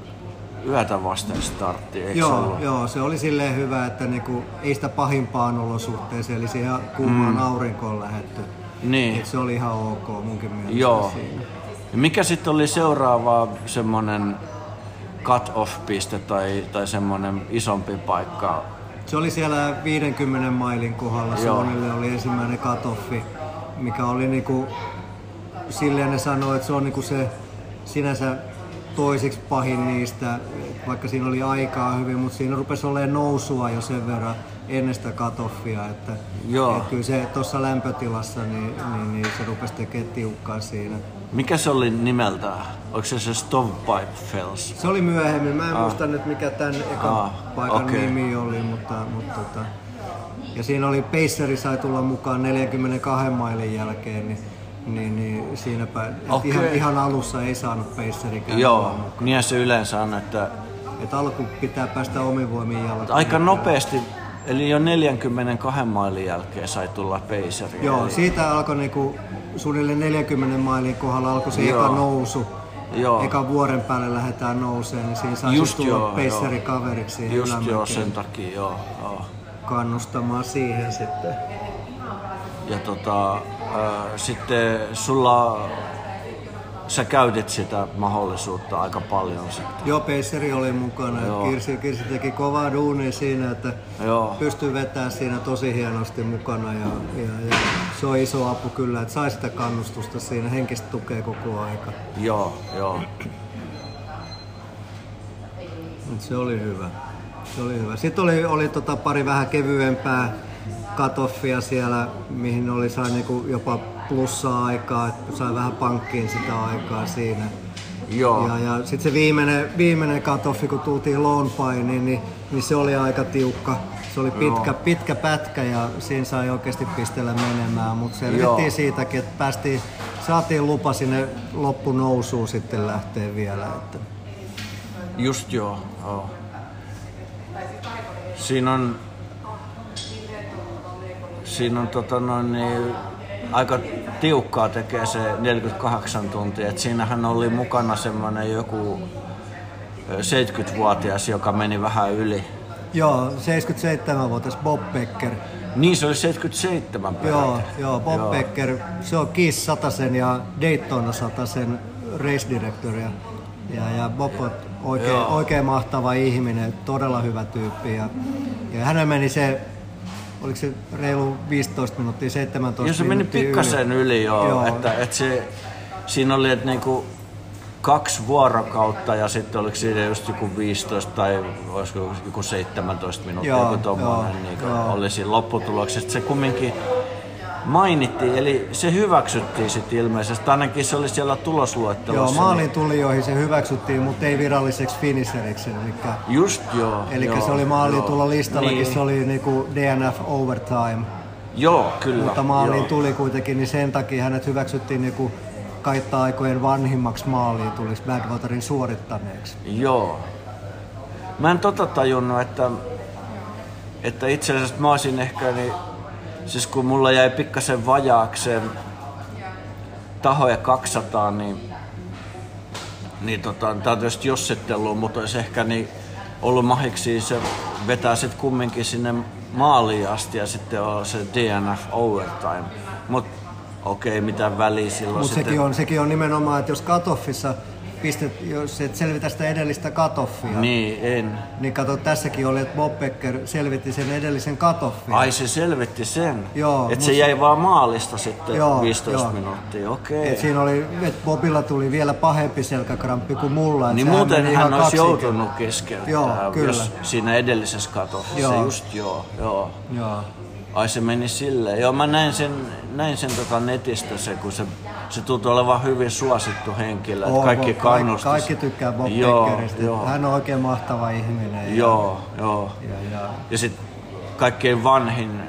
yötä vasten startti, eikö Joo, ollut? joo, se oli silleen hyvä, että niinku, ei sitä pahimpaan olosuhteeseen, eli siihen kuumaan mm. aurinkoon lähetty. Niin, Et se oli ihan ok munkin mielestä joo. siinä. Ja mikä sitten oli seuraava semmonen cut-off-piste tai, tai semmonen isompi paikka? Se oli siellä 50 mailin kohdalla, Joo. Suonille oli ensimmäinen katoffi, mikä oli niinku, silleen ne sanoi, että se on niinku se sinänsä toisiksi pahin niistä, vaikka siinä oli aikaa hyvin, mutta siinä rupesi olemaan nousua jo sen verran ennen sitä katoffia, että, Joo. että kyllä se tuossa lämpötilassa, niin, niin, niin se rupesi tekemään tiukkaa siinä. Mikä se oli nimeltään? Onko se se Stovepipe Fells? Se oli myöhemmin, mä en muista nyt mikä tämän ekan Ah, paikan okei. nimi oli, mutta, mutta tota, ja siinä oli Paceri sai tulla mukaan 42 mailin jälkeen, niin, niin, niin siinäpä, Okei. ihan, ihan, alussa ei saanut tulla Joo, mukaan. niin se yleensä on, että Et alku pitää päästä omin voimin jalkaan. aika nopeasti, eli jo 42 mailin jälkeen sai tulla Paceri. Joo, eli, siitä alkoi niinku, suunnilleen 40 mailin kohdalla alkoi se eka nousu. Joo. Eka vuoren päälle lähdetään nouseen, niin siinä sai Just just tulla joo, Paceri joo. kaveriksi siihen Just joo, sen takia, joo. joo. kannustamaan siihen sitten. Ja tota, äh, sitten sulla, sä käytit sitä mahdollisuutta aika paljon sitten. Joo, Paceri oli mukana. Joo. Kirsi, Kirsi teki kovaa duunia siinä, että Joo. pystyi vetämään siinä tosi hienosti mukana. Ja, ja, ja se on iso apu kyllä, että sai sitä kannustusta siinä, henkistä tukea koko aika. Joo, joo. Se oli hyvä. Se oli hyvä. Sitten oli, oli tota pari vähän kevyempää katoffia siellä, mihin oli sai niinku jopa plussaa aikaa, että sai vähän pankkiin sitä aikaa siinä. Joo. Ja, ja sitten se viimeinen, viimeinen katoffi, kun tultiin Lone Pineen, niin, niin se oli aika tiukka. Se oli pitkä, pitkä pätkä ja siinä sai oikeasti pistellä menemään, mutta Joo. selvittiin siitäkin, että päästiin, saatiin lupa sinne loppunousuun sitten lähteä vielä. Että. Just joo. joo. Siinä on, siinä on tota noin, niin, aika tiukkaa tekee se 48 tuntia. Et siinähän oli mukana semmoinen joku ö, 70-vuotias, joka meni vähän yli. Joo, 77-vuotias Bob Becker. Niin, se oli 77 peräti. Joo, joo, Bob Joo. Becker, se on Kiss Satasen ja Daytona Satasen race director. Ja, ja, ja Bob on oikein, Joo. oikein mahtava ihminen, todella hyvä tyyppi. Ja, ja hänen meni se, oliko se reilu 15 minuuttia, 17 Joo, se meni minuuttia pikkasen yli, joo. Joo. Että, että se, siinä oli, että niinku, kaksi vuorokautta ja sitten oliko siinä just joku 15 tai olisiko joku 17 minuuttia, joo, joku tommonen, niin joo. oli siinä lopputuloksessa. Se kumminkin mainittiin, eli se hyväksyttiin sitten ilmeisesti, ainakin se oli siellä tulosluettelossa. Joo, maalin tulijoihin se hyväksyttiin, mutta ei viralliseksi finisheriksi. Eli, Just joo. Eli joo, se oli maalin tulla listallakin, niin. se oli niinku DNF overtime. Joo, kyllä. Mutta maaliin joo. tuli kuitenkin, niin sen takia hänet hyväksyttiin niinku kaitta-aikojen vanhimmaksi maaliin tulisi Badwaterin suorittaneeksi. Joo. Mä en tota tajunnut, että, että itse asiassa mä olisin ehkä, niin, siis kun mulla jäi pikkasen vajaakseen tahoja 200, niin, niin tota, tää on tietysti jossittelua, mutta olisi ehkä niin ollut mahiksi se vetää sitten kumminkin sinne maaliin asti ja sitten on se DNF overtime. Mutta okei, okay, mitä väliä silloin Mutta sekin on, sekin on nimenomaan, että jos katoffissa pistet, jos et selvitä sitä edellistä katoffia. Niin, en. Niin kato, tässäkin oli, että Bob Becker selvitti sen edellisen katoffin. Ai se selvitti sen? Joo. Että se jäi vaan maalista sitten joo, 15 joo. minuuttia, okei. Okay. Et siinä oli, että Bobilla tuli vielä pahempi selkäkramppi kuin mulla. Niin muuten hän olisi joutunut keskeyttämään, joo, kyllä. jos siinä edellisessä katoffissa, joo. just joo, joo. joo. Ai se meni silleen. Joo, mä näin sen, näin sen tota netistä se, kun se, se tuntuu olevan hyvin suosittu henkilö. Oh, kaikki kannustus. Kaikki, tykkää Bob joo, joo. Hän on oikein mahtava ihminen. Joo, ja, joo. Ja, ja. ja sitten kaikkein vanhin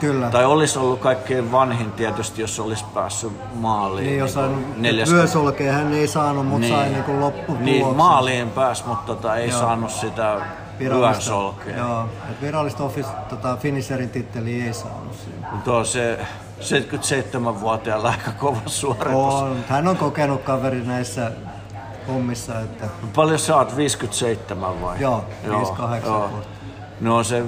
Kyllä. Tai olisi ollut kaikkein vanhin tietysti, jos olisi päässyt maaliin. Niin, jos on neljäs... vyösolkea hän ei saanut, mutta niin. sai niin lopputuloksen. Niin, maaliin pääsi, mutta tota, ei Joo. saanut sitä virallista, joo, että virallista office, tota, finisherin titteli ei saanut siinä. On se 77-vuotiaalla aika kova suoritus. On, hän on kokenut kaveri näissä hommissa. Että... Paljon sä oot, 57 vai? Joo, 58 joo, vuotta. No on se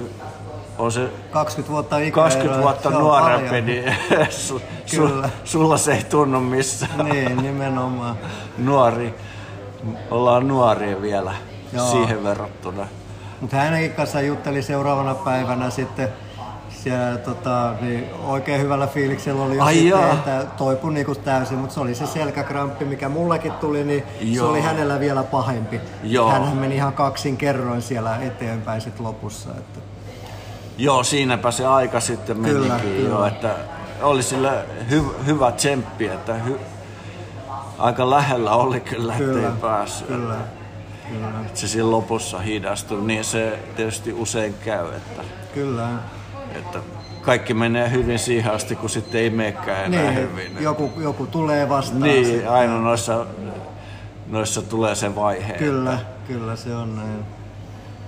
on se 20 vuotta ikä 20 vuotta nuorempi, niin <laughs> su, su, sulla se ei tunnu missään. Niin, nimenomaan. Nuori. Ollaan nuoria vielä Joo. siihen verrattuna. Mutta hänenkin kanssa jutteli seuraavana päivänä sitten siellä tota, niin oikein hyvällä fiiliksellä oli Ai sitten, että toipui niinku täysin, mutta se oli se selkäkramppi, mikä mullekin tuli, niin joo. se oli hänellä vielä pahempi. Joo. Hänhän meni ihan kaksin kerroin siellä eteenpäin sit lopussa. Että... Joo, siinäpä se aika sitten menikin kyllä, kyllä. jo, että oli sillä hy- hyvä tsemppi, että hy- aika lähellä oli kyllä, ettei kyllä, päässyt. Kyllä. Kyllä. Että se siinä lopussa hidastui, niin se tietysti usein käy. Että, Kyllä. Että kaikki menee hyvin siihen asti, kun sitten ei menekään enää niin, hyvin. Joku, joku tulee vastaan. Niin, sitten. aina noissa, noissa tulee se vaihe. Kyllä, että kyllä se on näin.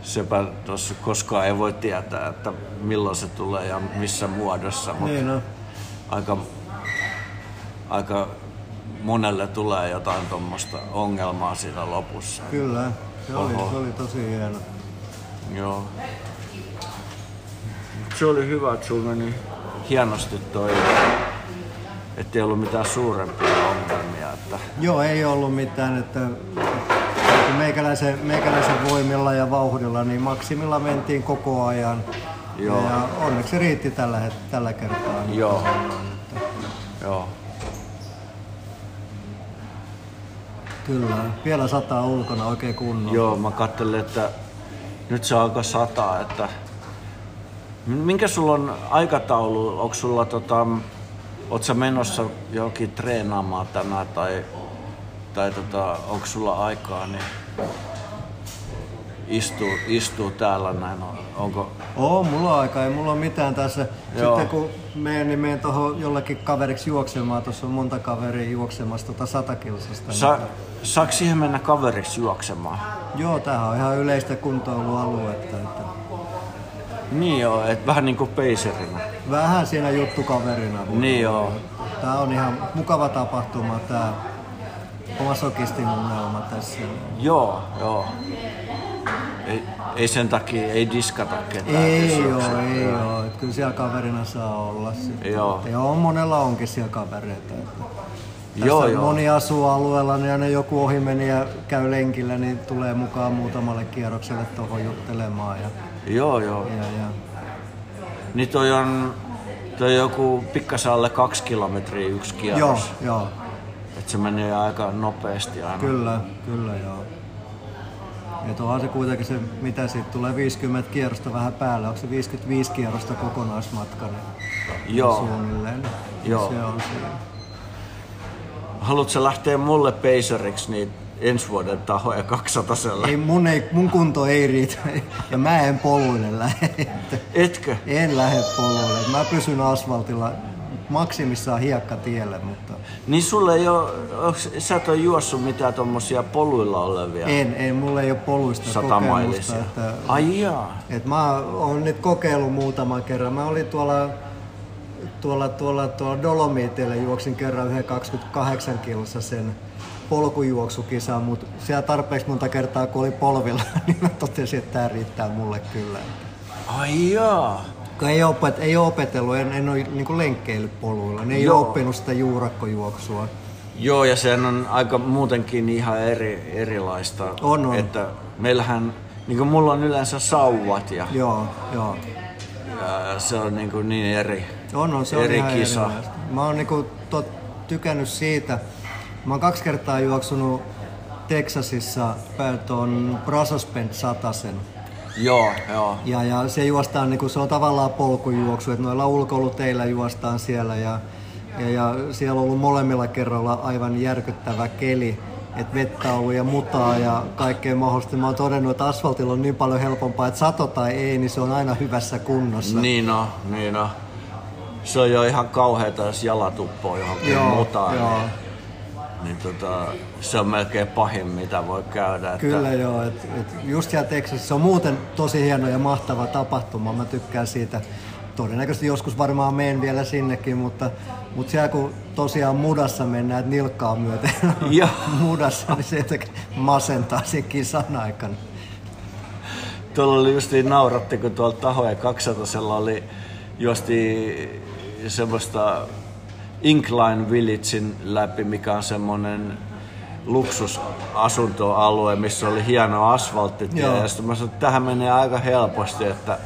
Sepä tuossa koskaan ei voi tietää, että milloin se tulee ja missä muodossa. Mutta niin no. aika, aika monelle tulee jotain tuommoista ongelmaa siinä lopussa. Kyllä, se oli, se oli tosi hieno. Joo. Se oli hyvä, että sulla meni hienosti toi, ettei ollut mitään suurempia ongelmia. Että... Joo, ei ollut mitään, että meikäläisen, meikäläisen voimilla ja vauhdilla niin maksimilla mentiin koko ajan. Joo. Ja onneksi riitti tällä, tällä kertaa. Joo. Joo. Kyllä, vielä sataa ulkona oikein kunnolla. Joo, mä katselin, että nyt se alkoi sataa, että minkä sulla on aikataulu? Onko sulla tota, oot sä menossa johonkin treenaamaan tänään tai, tai tota, onko sulla aikaa niin istuu, istuu täällä näin? Onko... Oo, mulla on aikaa, ei mulla ole mitään tässä. Joo. Sitten kun menen, niin menen tuohon jollekin kaveriksi juoksemaan. Tuossa on monta kaveria juoksemassa tota satakilsasta. Sa- saako siihen mennä kaveriksi juoksemaan? Joo, tämähän on ihan yleistä kuntoilualuetta. Että... Niin joo, et vähän niinku peiserinä. Vähän siinä juttukaverina. Niin joo. Tää on ihan mukava tapahtuma tää oma sokistin unelma tässä. Joo, joo. Ei, ei sen takia, ei diskata ketään. Ei joo, ei joo. Et kyllä siellä kaverina saa olla sitten. Joo. Joo, monella onkin siellä kavereita. Että joo, joo. moni asuu alueella niin ne joku ohi meni ja käy lenkillä, niin tulee mukaan muutamalle kierrokselle tuohon juttelemaan. Ja, joo, joo. Ja, ja. Niin toi on, toi on joku pikkasen alle kaksi kilometriä yksi kierros. Joo, joo. Et että se menee aika nopeasti aina. Kyllä, kyllä joo. Että onhan se kuitenkin se, mitä siitä tulee, 50 kierrosta vähän päälle, onko se 55 kierrosta kokonaismatka, niin Joo. suunnilleen. Joo. Se on siinä. Haluatko lähteä mulle peiseriksi niin ensi vuoden tahoja 200 ei mun, ei, mun kunto ei riitä. Ja mä en poluille lähde. Etkö? En lähde poluille. Mä pysyn asfaltilla maksimissaan hiekkatielle, mutta... Niin sulle ei ole, sä et ole juossut mitään tommosia poluilla olevia? En, en, mulla ei ole poluista kokemusta. Että, Ai jaa. Et mä oon nyt kokeillut muutaman kerran. Mä olin tuolla tuolla, tuolla, tuolla Dolomiteilla juoksin kerran yhden 28 kilossa sen polkujuoksukisa, mutta siellä tarpeeksi monta kertaa kun oli polvilla, <laughs> niin mä totesin, että tämä riittää mulle kyllä. Ai jaa. Kun ei, opet, ei ole opetellut, en, en ole niin lenkkeillyt poluilla, ne ei Joo. ole oppinut sitä juurakkojuoksua. Joo, ja sehän on aika muutenkin ihan eri, erilaista. On, on. Että meillähän, niin kuin mulla on yleensä sauvat ja, joo, joo. ja se on niin, kuin niin eri, on, on, se eri on kisa. Erilaista. Mä oon niin kuin tot, tykännyt siitä, Mä oon kaksi kertaa juoksunut Texasissa tuon Brazospent satasen. Joo, joo. Ja, ja se juostaan, niin se on tavallaan polkujuoksu, että noilla ulkoiluteillä juostaan siellä ja, ja, ja siellä on ollut molemmilla kerroilla aivan järkyttävä keli että vettä on ollut ja mutaa ja kaikkea mahdollista. Mä oon todennut, että asfaltilla on niin paljon helpompaa, että sato tai ei, niin se on aina hyvässä kunnossa. Niin on, niin on. Se on jo ihan kauheeta, jos jalat uppoo johonkin joo, mutaan. Joo. Niin niin tota, se on melkein pahin, mitä voi käydä. Kyllä että... joo, et, et just siellä Texasissa on muuten tosi hieno ja mahtava tapahtuma, mä tykkään siitä. Todennäköisesti joskus varmaan menen vielä sinnekin, mutta, mutta siellä kun tosiaan mudassa mennään, että nilkkaa myöten <laughs> mudassa, niin se masentaa sen kisan aikana. Tuolla oli justiin nauratti, kun tuolla tahoja 200 oli juosti semmoista Incline Villagein läpi, mikä on semmoinen luksusasuntoalue, missä oli hieno asfaltti. Ja sitten mä sanoin, että tähän menee aika helposti, että,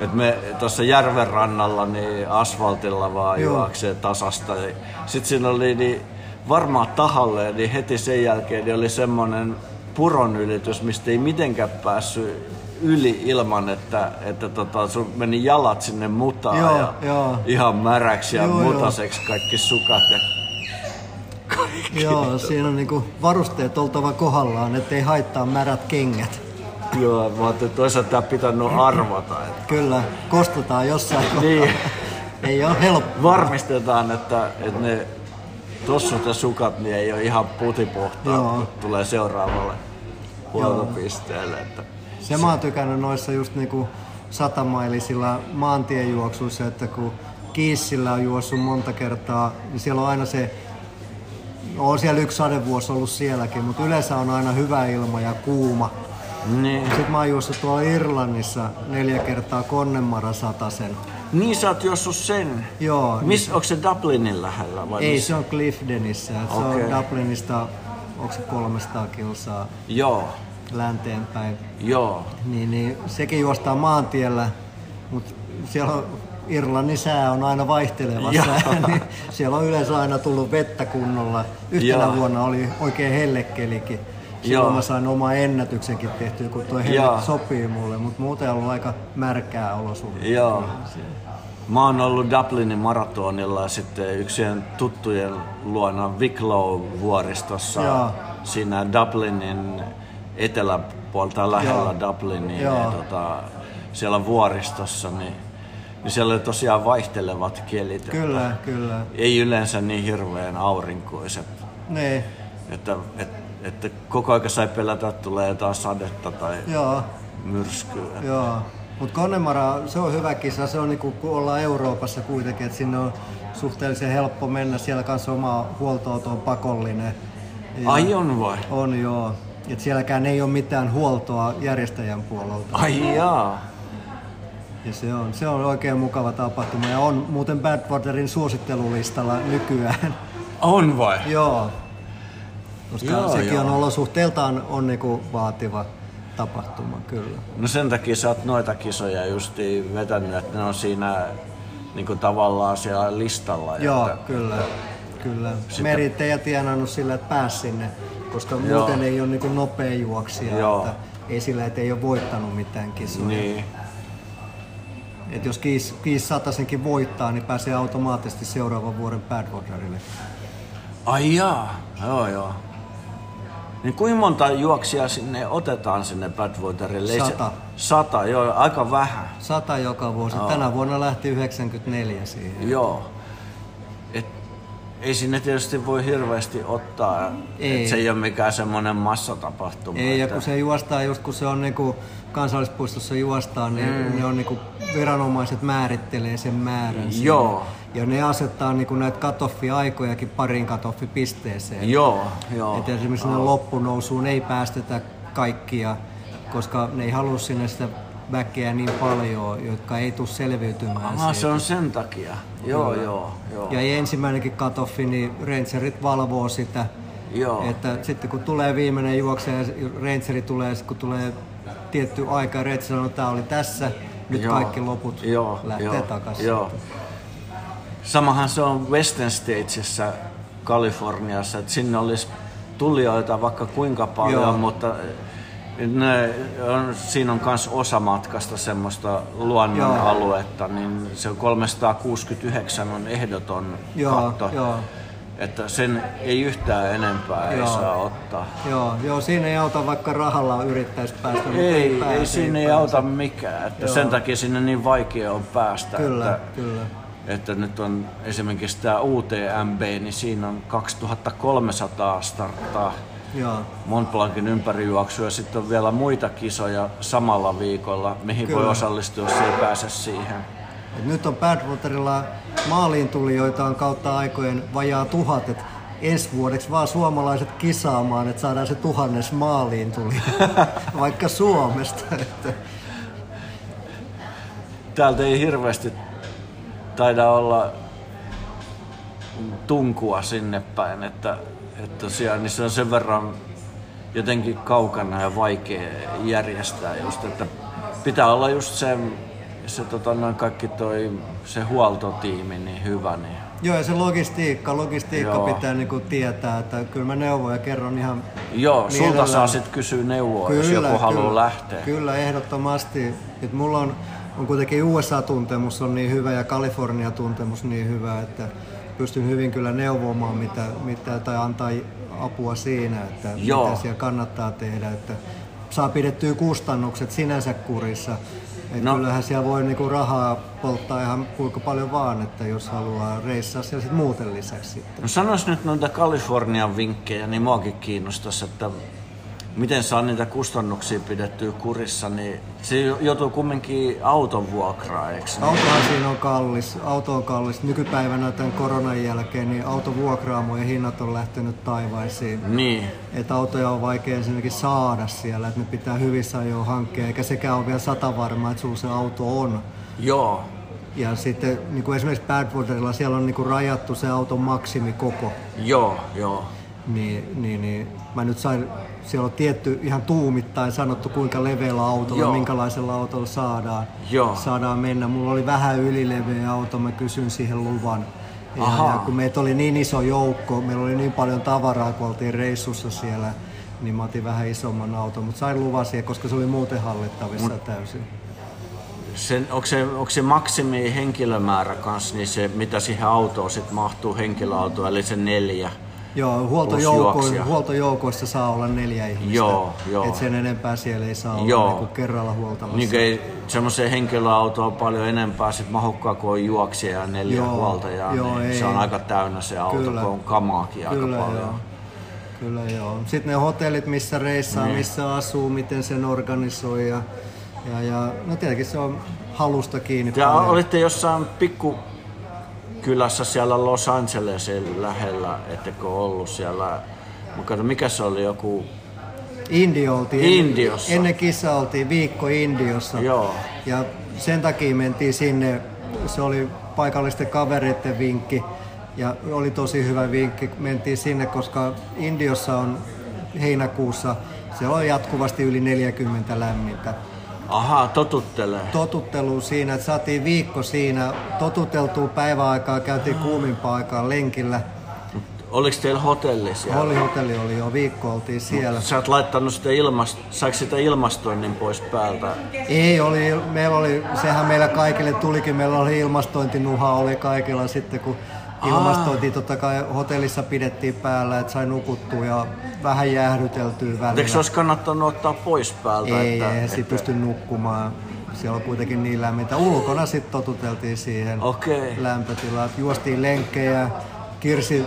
että me tuossa järven rannalla niin asfaltilla vaan Joo. juoksee tasasta. Sitten siinä oli niin varmaan tahalle, niin heti sen jälkeen niin oli semmoinen puron ylitys, mistä ei mitenkään päässyt yli ilman, että, että tota, sun meni jalat sinne mutaan joo, ja joo. ihan märäksi ja joo, mutaseksi joo. kaikki sukat ja kaikki. Joo, siinä on niinku varusteet oltava kohdallaan, ettei haittaa märät kengät. Joo, mä ajattelin, että toisaalta tämä pitänyt arvata. Että... Kyllä, kostetaan jossain niin. ei ole helppo. Varmistetaan, että, että ne tossut ja sukat niin ei ole ihan putipuhtaa, kun tulee seuraavalle huoltopisteelle. Että se mä oon tykännyt noissa just niinku satamailisilla maantiejuoksuissa, että kun Kiissillä on juossut monta kertaa, niin siellä on aina se No on siellä yksi sadevuosi ollut sielläkin, mutta yleensä on aina hyvä ilma ja kuuma. Niin. Sitten mä oon juossut tuolla Irlannissa neljä kertaa Connemara satasen. Niin sä oot juossut sen? Joo. Miss, niin. Onko se Dublinin lähellä vai Ei, missä? se on Clifdenissä. Okay. Se on Dublinista, onko se 300 kilsaa? Joo länteenpäin. Joo. Niin, niin sekin juostaa maantiellä, mutta siellä on Irlannin sää on aina vaihteleva sää, <laughs> niin siellä on yleensä aina tullut vettä kunnolla. Yhtenä Joo. vuonna oli oikein hellekelikin. Silloin Joo. mä sain oma ennätyksenkin tehtyä, kun tuo helle sopii mulle, mutta muuten on ollut aika märkää olosuhteita. Joo. Mä oon ollut Dublinin maratonilla sitten yksien tuttujen luona Wicklow-vuoristossa Joo. siinä Dublinin eteläpuolta lähellä Joo. Dublinia, ja tota, siellä vuoristossa, niin, niin siellä oli tosiaan vaihtelevat kielit. Kyllä, että kyllä. Ei yleensä niin hirveän aurinkoiset. Niin. Että, että, että koko aika sai pelätä, että tulee jotain sadetta tai Joo. myrskyä. Joo. Mutta Connemara, se on hyvä kisa. Se on niinku, kun ollaan Euroopassa kuitenkin, että sinne on suhteellisen helppo mennä. Siellä kanssa oma huoltoauto on pakollinen. Ja Ai on vai? On joo. Et sielläkään ei ole mitään huoltoa järjestäjän puolelta. Ai jaa. Ja se on, se on oikein mukava tapahtuma ja on muuten Badwaterin suosittelulistalla nykyään. On vai? joo. Koska joo, sekin joo. on olosuhteeltaan on niinku vaativa tapahtuma, kyllä. No sen takia sä oot noita kisoja justi vetänyt, että ne on siinä niinku tavallaan siellä listalla. Joo, että, kyllä. Kyllä. Sitä... Merit ei tienannut sillä, että pääsi sinne, koska Joo. muuten ei ole niin nopea juoksija. Joo. Että ei sillä, että ei ole voittanut mitään kisoja. Niin. Et jos Kiis, Kiis satasenkin voittaa, niin pääsee automaattisesti seuraavan vuoden Badwaterille. Ai jaa, joo joo. Niin kuinka monta juoksia sinne otetaan sinne Badwaterille? Sata. Sata, joo, aika vähän. Sata joka vuosi. Joo. Tänä vuonna lähti 94 siihen. Joo. Ei sinne tietysti voi hirveästi ottaa. Ei. Et se ei ole mikään semmoinen massatapahtuma. Ei, että... ja kun se juostaa just kun se on niinku kansallispuistossa juostaan, niin mm. ne on niinku, viranomaiset määrittelee sen määrän. Joo. Ja ne asettaa niinku näitä katoffi-aikojakin parin katoffipisteeseen. Joo, joo. Et esimerkiksi oh. loppunousuun ei päästetä kaikkia, koska ne ei halua sinne sitä väkeä niin paljon, jotka ei tule selviytymään Aha, se on sen takia. Joo, joo, joo, joo. Ja ensimmäinenkin katoffi, niin rangerit valvoo sitä. Joo. Että sitten kun tulee viimeinen juokse ja rangeri tulee, kun tulee tietty aika ja Red sanoo, että tämä oli tässä, nyt joo, kaikki loput joo, lähtee joo, takaisin. Joo. Samahan se on Western Statesissa Kaliforniassa, että sinne olisi tulijoita vaikka kuinka paljon, joo. mutta ne on, siinä on myös osa matkasta semmoista luonnon joo. aluetta, niin se 369 on ehdoton joo, katto. Joo että sen ei yhtään enempää joo. ei saa ottaa. Joo, joo, siinä ei auta vaikka rahalla yrittäisi päästä, ei, ei, pääse, ei siinä ei, ei auta mikään, että joo. sen takia sinne niin vaikea on päästä. Kyllä, että, kyllä. Että nyt on esimerkiksi tämä UTMB, niin siinä on 2300 starttaa Mont Blancin ympärijuoksu ja sitten on vielä muita kisoja samalla viikolla, mihin Kyllä. voi osallistua, jos ei pääse siihen. Et nyt on Badwaterilla maaliin tulijoita on kautta aikojen vajaa tuhat, että ensi vuodeksi vaan suomalaiset kisaamaan, että saadaan se tuhannes maaliin tuli, <laughs> vaikka Suomesta. Että. Täältä ei hirveästi taida olla tunkua sinne päin, että, että tosiaan niin se on sen verran jotenkin kaukana ja vaikea järjestää just, että pitää olla just se se tota, noin kaikki toi, se huoltotiimi niin hyvä. Niin... Joo, ja se logistiikka, logistiikka Joo. pitää niinku tietää, että kyllä mä neuvon ja kerron ihan Joo, mielellään. sulta saa sitten kysyä neuvoa, kyllä, jos joku kyllä, haluaa lähteä. Kyllä, ehdottomasti. Et mulla on, on kuitenkin USA-tuntemus on niin hyvä ja Kalifornia-tuntemus niin hyvä, että pystyn hyvin kyllä neuvomaan mitä, mitä tai antaa apua siinä, että Joo. mitä siellä kannattaa tehdä. Että saa pidettyä kustannukset sinänsä kurissa et no. Kyllähän siellä voi niinku rahaa polttaa ihan kuinka paljon vaan, että jos haluaa reissaa siellä sit muuten lisäksi. Sitten. No sanois nyt noita Kalifornian vinkkejä, niin muakin kiinnostaisi, että miten saa niitä kustannuksia pidettyä kurissa, niin se joutuu kumminkin auton vuokraa, eikö niin? Autohan siinä on kallis. Auto on kallis. Nykypäivänä tämän koronan jälkeen niin autovuokraamojen hinnat on lähtenyt taivaisiin. Niin. Että autoja on vaikea ensinnäkin saada siellä, että ne pitää hyvissä ajoin hankkia, eikä sekään ole vielä sata varmaa, että sulla se auto on. Joo. Ja sitten niin kuin esimerkiksi Badwaterilla siellä on niin kuin rajattu se auton maksimikoko. Joo, joo. Niin, niin, niin mä nyt sain siellä on tietty ihan tuumittain sanottu, kuinka leveällä autolla, Joo. minkälaisella autolla saadaan, Joo. saadaan mennä. Mulla oli vähän ylileveä auto, mä kysyn siihen luvan. Ja, ja kun meitä oli niin iso joukko, meillä oli niin paljon tavaraa, kun oltiin reissussa siellä, niin mä otin vähän isomman auton, mutta sain luvan siihen, koska se oli muuten hallittavissa Mut, täysin. Sen, onko, se, onko se maksimi henkilömäärä kanssa, niin se, mitä siihen autoon sit mahtuu henkilöautoon, eli se neljä? Joo, huoltojouko- huoltojoukoissa saa olla neljä ihmistä. Joo, joo. Et sen enempää siellä ei saa joo. olla niin kerralla huoltamassa. Niin ei semmoiseen henkilöautoon paljon enempää sit mahukkaa, kun on juoksija ja neljä joo, huoltajaa. Joo, niin ei. Se on aika täynnä se auto, Kyllä. kun on kamaakin Kyllä, aika paljon. Joo. Kyllä joo. Sitten ne hotellit, missä reissaa, niin. missä asuu, miten sen organisoi ja, ja, ja no tietenkin se on halusta kiinni. Ja paljon. olitte jossain pikku kylässä siellä Los Angelesin lähellä, ettekö ollut siellä, mutta mikä se oli joku... Indio oltiin. Indiossa. Ennen kisa oltiin viikko Indiossa. Joo. Ja sen takia mentiin sinne, se oli paikallisten kavereiden vinkki. Ja oli tosi hyvä vinkki. Mentiin sinne, koska Indiossa on heinäkuussa, se on jatkuvasti yli 40 lämmintä. Aha, totuttelee. Totuttelu siinä, että saatiin viikko siinä, totuteltua päiväaikaa, käytiin kuumimpaa aikaa lenkillä. Oliko teillä hotelli siellä? Oli hotelli, oli jo viikko oltiin siellä. Sä oot laittanut sitä ilmast... Saiko sitä ilmastoinnin pois päältä? Ei, oli, meillä oli, sehän meillä kaikille tulikin, meillä oli ilmastointinuha oli kaikilla sitten, kun ilmastointi totta kai hotellissa pidettiin päällä, että sai nukuttua ja vähän jäähdyteltyä välillä. Eikö se olisi kannattanut ottaa pois päältä? Ei, että, ei että... pysty nukkumaan. Siellä on kuitenkin niin lämmintä. Ulkona sitten totuteltiin siihen okay. lämpötilaan. Juostiin lenkkejä, Kirsi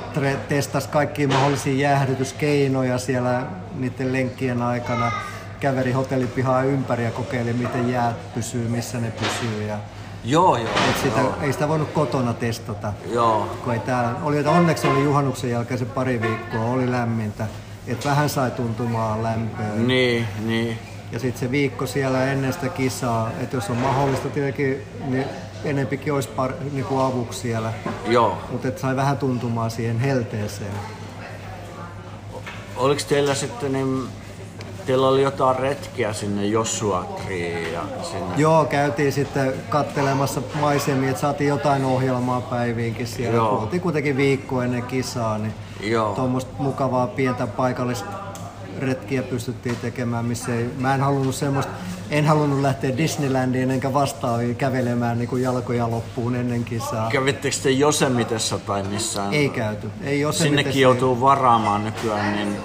testasi kaikkia mahdollisia jäähdytyskeinoja siellä niiden lenkkien aikana. Käveri hotellipihaa ympäri ja kokeili, miten jäät pysyy, missä ne pysyy. Ja Joo, joo. Et sitä, joo. Ei sitä voinut kotona testata. Joo. Kun ei täällä, oli, että onneksi oli juhannuksen jälkeen se pari viikkoa, oli lämmintä. Että vähän sai tuntumaan lämpöä. Niin, niin. Ja sitten se viikko siellä ennen sitä kisaa, että jos on mahdollista tietenkin, niin enempikin olisi par, niin kuin avuksi siellä. Joo. Mutta sai vähän tuntumaan siihen helteeseen. Oliko teillä sitten niin Teillä oli jotain retkiä sinne Jossuatriin ja sinne... Joo, käytiin sitten kattelemassa maisemia, että saatiin jotain ohjelmaa päiviinkin siellä. Joo. Oltiin kuitenkin viikko ennen kisaa, niin Joo. tuommoista mukavaa pientä paikallista retkiä pystyttiin tekemään, missä ei, mä en halunnut semmoista, en halunnut lähteä Disneylandiin enkä vastaaviin kävelemään niin kuin jalkoja loppuun ennen kisaa. Kävittekö te Josemitessa tai missään? Ei käyty. Ei Josemitessa Sinnekin joutuu varaamaan nykyään, niin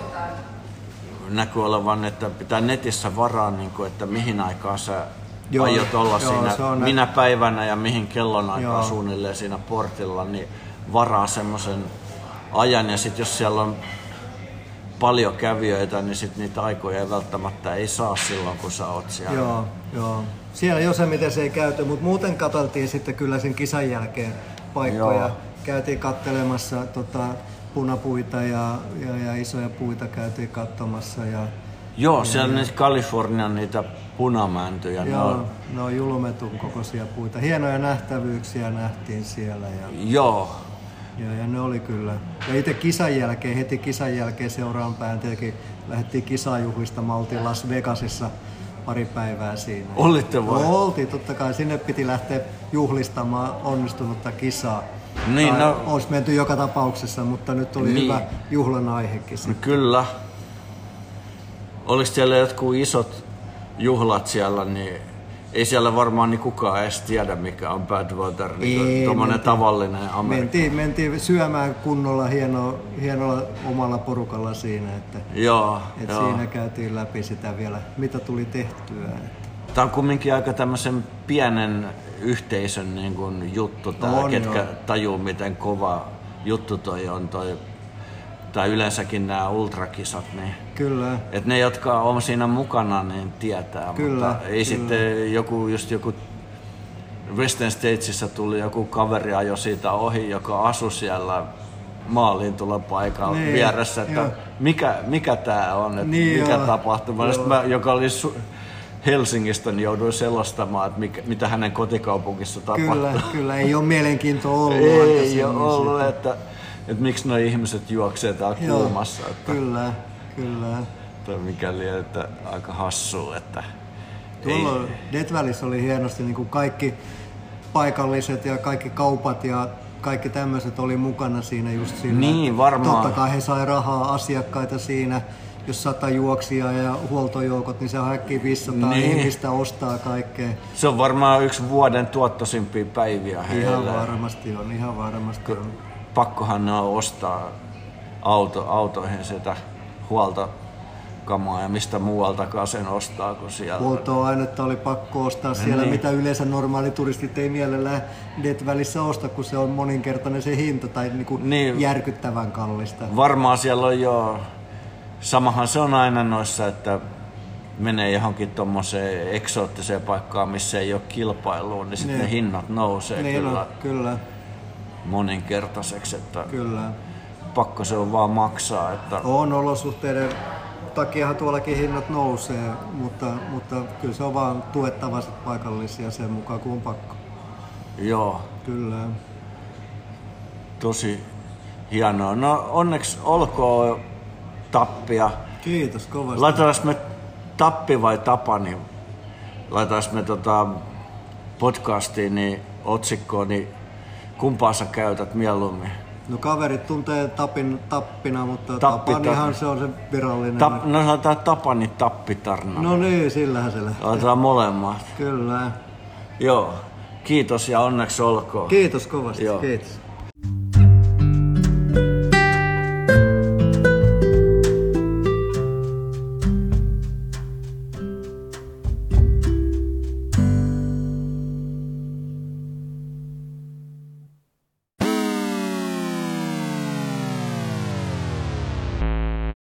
näkyy olevan, että pitää netissä varaa, niin kuin, että mihin aikaan sä joo, aiot olla joo, siinä, on minä nä- päivänä ja mihin kellon aikaa suunnilleen siinä portilla, niin varaa semmoisen ajan. Ja sitten jos siellä on paljon kävijöitä, niin sit niitä aikoja ei välttämättä ei saa silloin, kun sä oot siellä. Joo, joo. Siellä jo se, ei käyty, mutta muuten katseltiin sitten kyllä sen kisan jälkeen paikkoja. Joo. Käytiin kattelemassa tota, punapuita ja, ja, ja isoja puita käytiin katsomassa. Ja, Joo, siellä on niitä Kalifornian niitä punamäntyjä. Joo, ne on, ne on julmetun kokoisia puita. Hienoja nähtävyyksiä nähtiin siellä. Ja, Joo. Ja, ja ne oli kyllä. Ja itse kisan jälkeen, heti kisan jälkeen seuraan päin tietenkin lähdettiin kisajuhlista. Mä oltiin Las Vegasissa pari päivää siinä. Olitte vai? Oltiin, totta kai. Sinne piti lähteä juhlistamaan onnistunutta kisaa. Niin, no, olisi menty joka tapauksessa, mutta nyt oli niin. hyvä juhlan aihekin. No, kyllä. Oliko siellä jotkut isot juhlat siellä, niin ei siellä varmaan niin kukaan edes tiedä, mikä on Badwater, niin tuommoinen tavallinen Amerikka. Mentiin, mentiin syömään kunnolla hieno, hienolla omalla porukalla siinä, että, joo, että joo. siinä käytiin läpi sitä vielä, mitä tuli tehtyä. Että. Tämä on kumminkin aika tämmöisen pienen yhteisön niin kuin juttu, tää, on, ketkä joo. tajuu, miten kova juttu toi on toi tai yleensäkin nämä ultrakisat, niin kyllä. Et ne, jotka on siinä mukana, niin tietää, kyllä, mutta ei kyllä. sitten joku, just joku Western Statesissa tuli joku kaveri ajo siitä ohi, joka asui siellä maaliin tulla paikalla niin, vieressä, että joo. mikä, mikä tämä on, että niin mikä tapahtuma, joka oli su- Helsingistä, niin jouduin selostamaan, että mikä, mitä hänen kotikaupungissa tapahtuu. Kyllä, kyllä, ei ole mielenkiintoa ollut. Ei ole ollut, että, että miksi nuo ihmiset juoksee täällä kulmassa. Että, kyllä, kyllä. Tai mikäli, että aika hassua, että Tuolla Death Valleys oli hienosti niin kuin kaikki paikalliset ja kaikki kaupat ja kaikki tämmöiset oli mukana siinä just siinä. Niin, varmaan. Totta kai he sai rahaa asiakkaita siinä jos sata juoksia ja huoltojoukot, niin se hakki 500 niin. ihmistä ostaa kaikkea. Se on varmaan yksi vuoden tuottosimpia päiviä heille. Ihan varmasti on, ihan varmasti on. Pakkohan ne on ostaa auto, autoihin sitä huolta kamaa ja mistä muualtakaan sen ostaa kuin siellä. Huoltoainetta oli pakko ostaa siellä, niin. mitä yleensä normaali turistit ei mielellään det välissä osta, kun se on moninkertainen se hinta tai niinku niin. järkyttävän kallista. Varmaan siellä on jo samahan se on aina noissa, että menee johonkin tuommoiseen eksoottiseen paikkaan, missä ei ole kilpailua, niin sitten niin. hinnat nousee niin kyllä, no, kyllä moninkertaiseksi. Että kyllä. Pakko se on vaan maksaa. Että... On olosuhteiden takiahan tuollakin hinnat nousee, mutta, mutta kyllä se on vaan tuettava sit paikallisia sen mukaan, kun on pakko. Joo. Kyllä. Tosi hienoa. No onneksi olkoon tappia. Kiitos kovasti. Laitetaan me tappi vai tapa, niin laitetaan me tota podcastiin niin otsikkoon, niin kumpaa sä käytät mieluummin? No kaverit tuntee tapin, tappina, mutta Tappi, Tapanihan se on se virallinen. Tap, no sanotaan Tapani Tappitarna. No niin, sillähän se lähtee. Otetaan molemmat. Kyllä. Joo. Kiitos ja onneksi olkoon. Kiitos kovasti. Joo. Kiitos.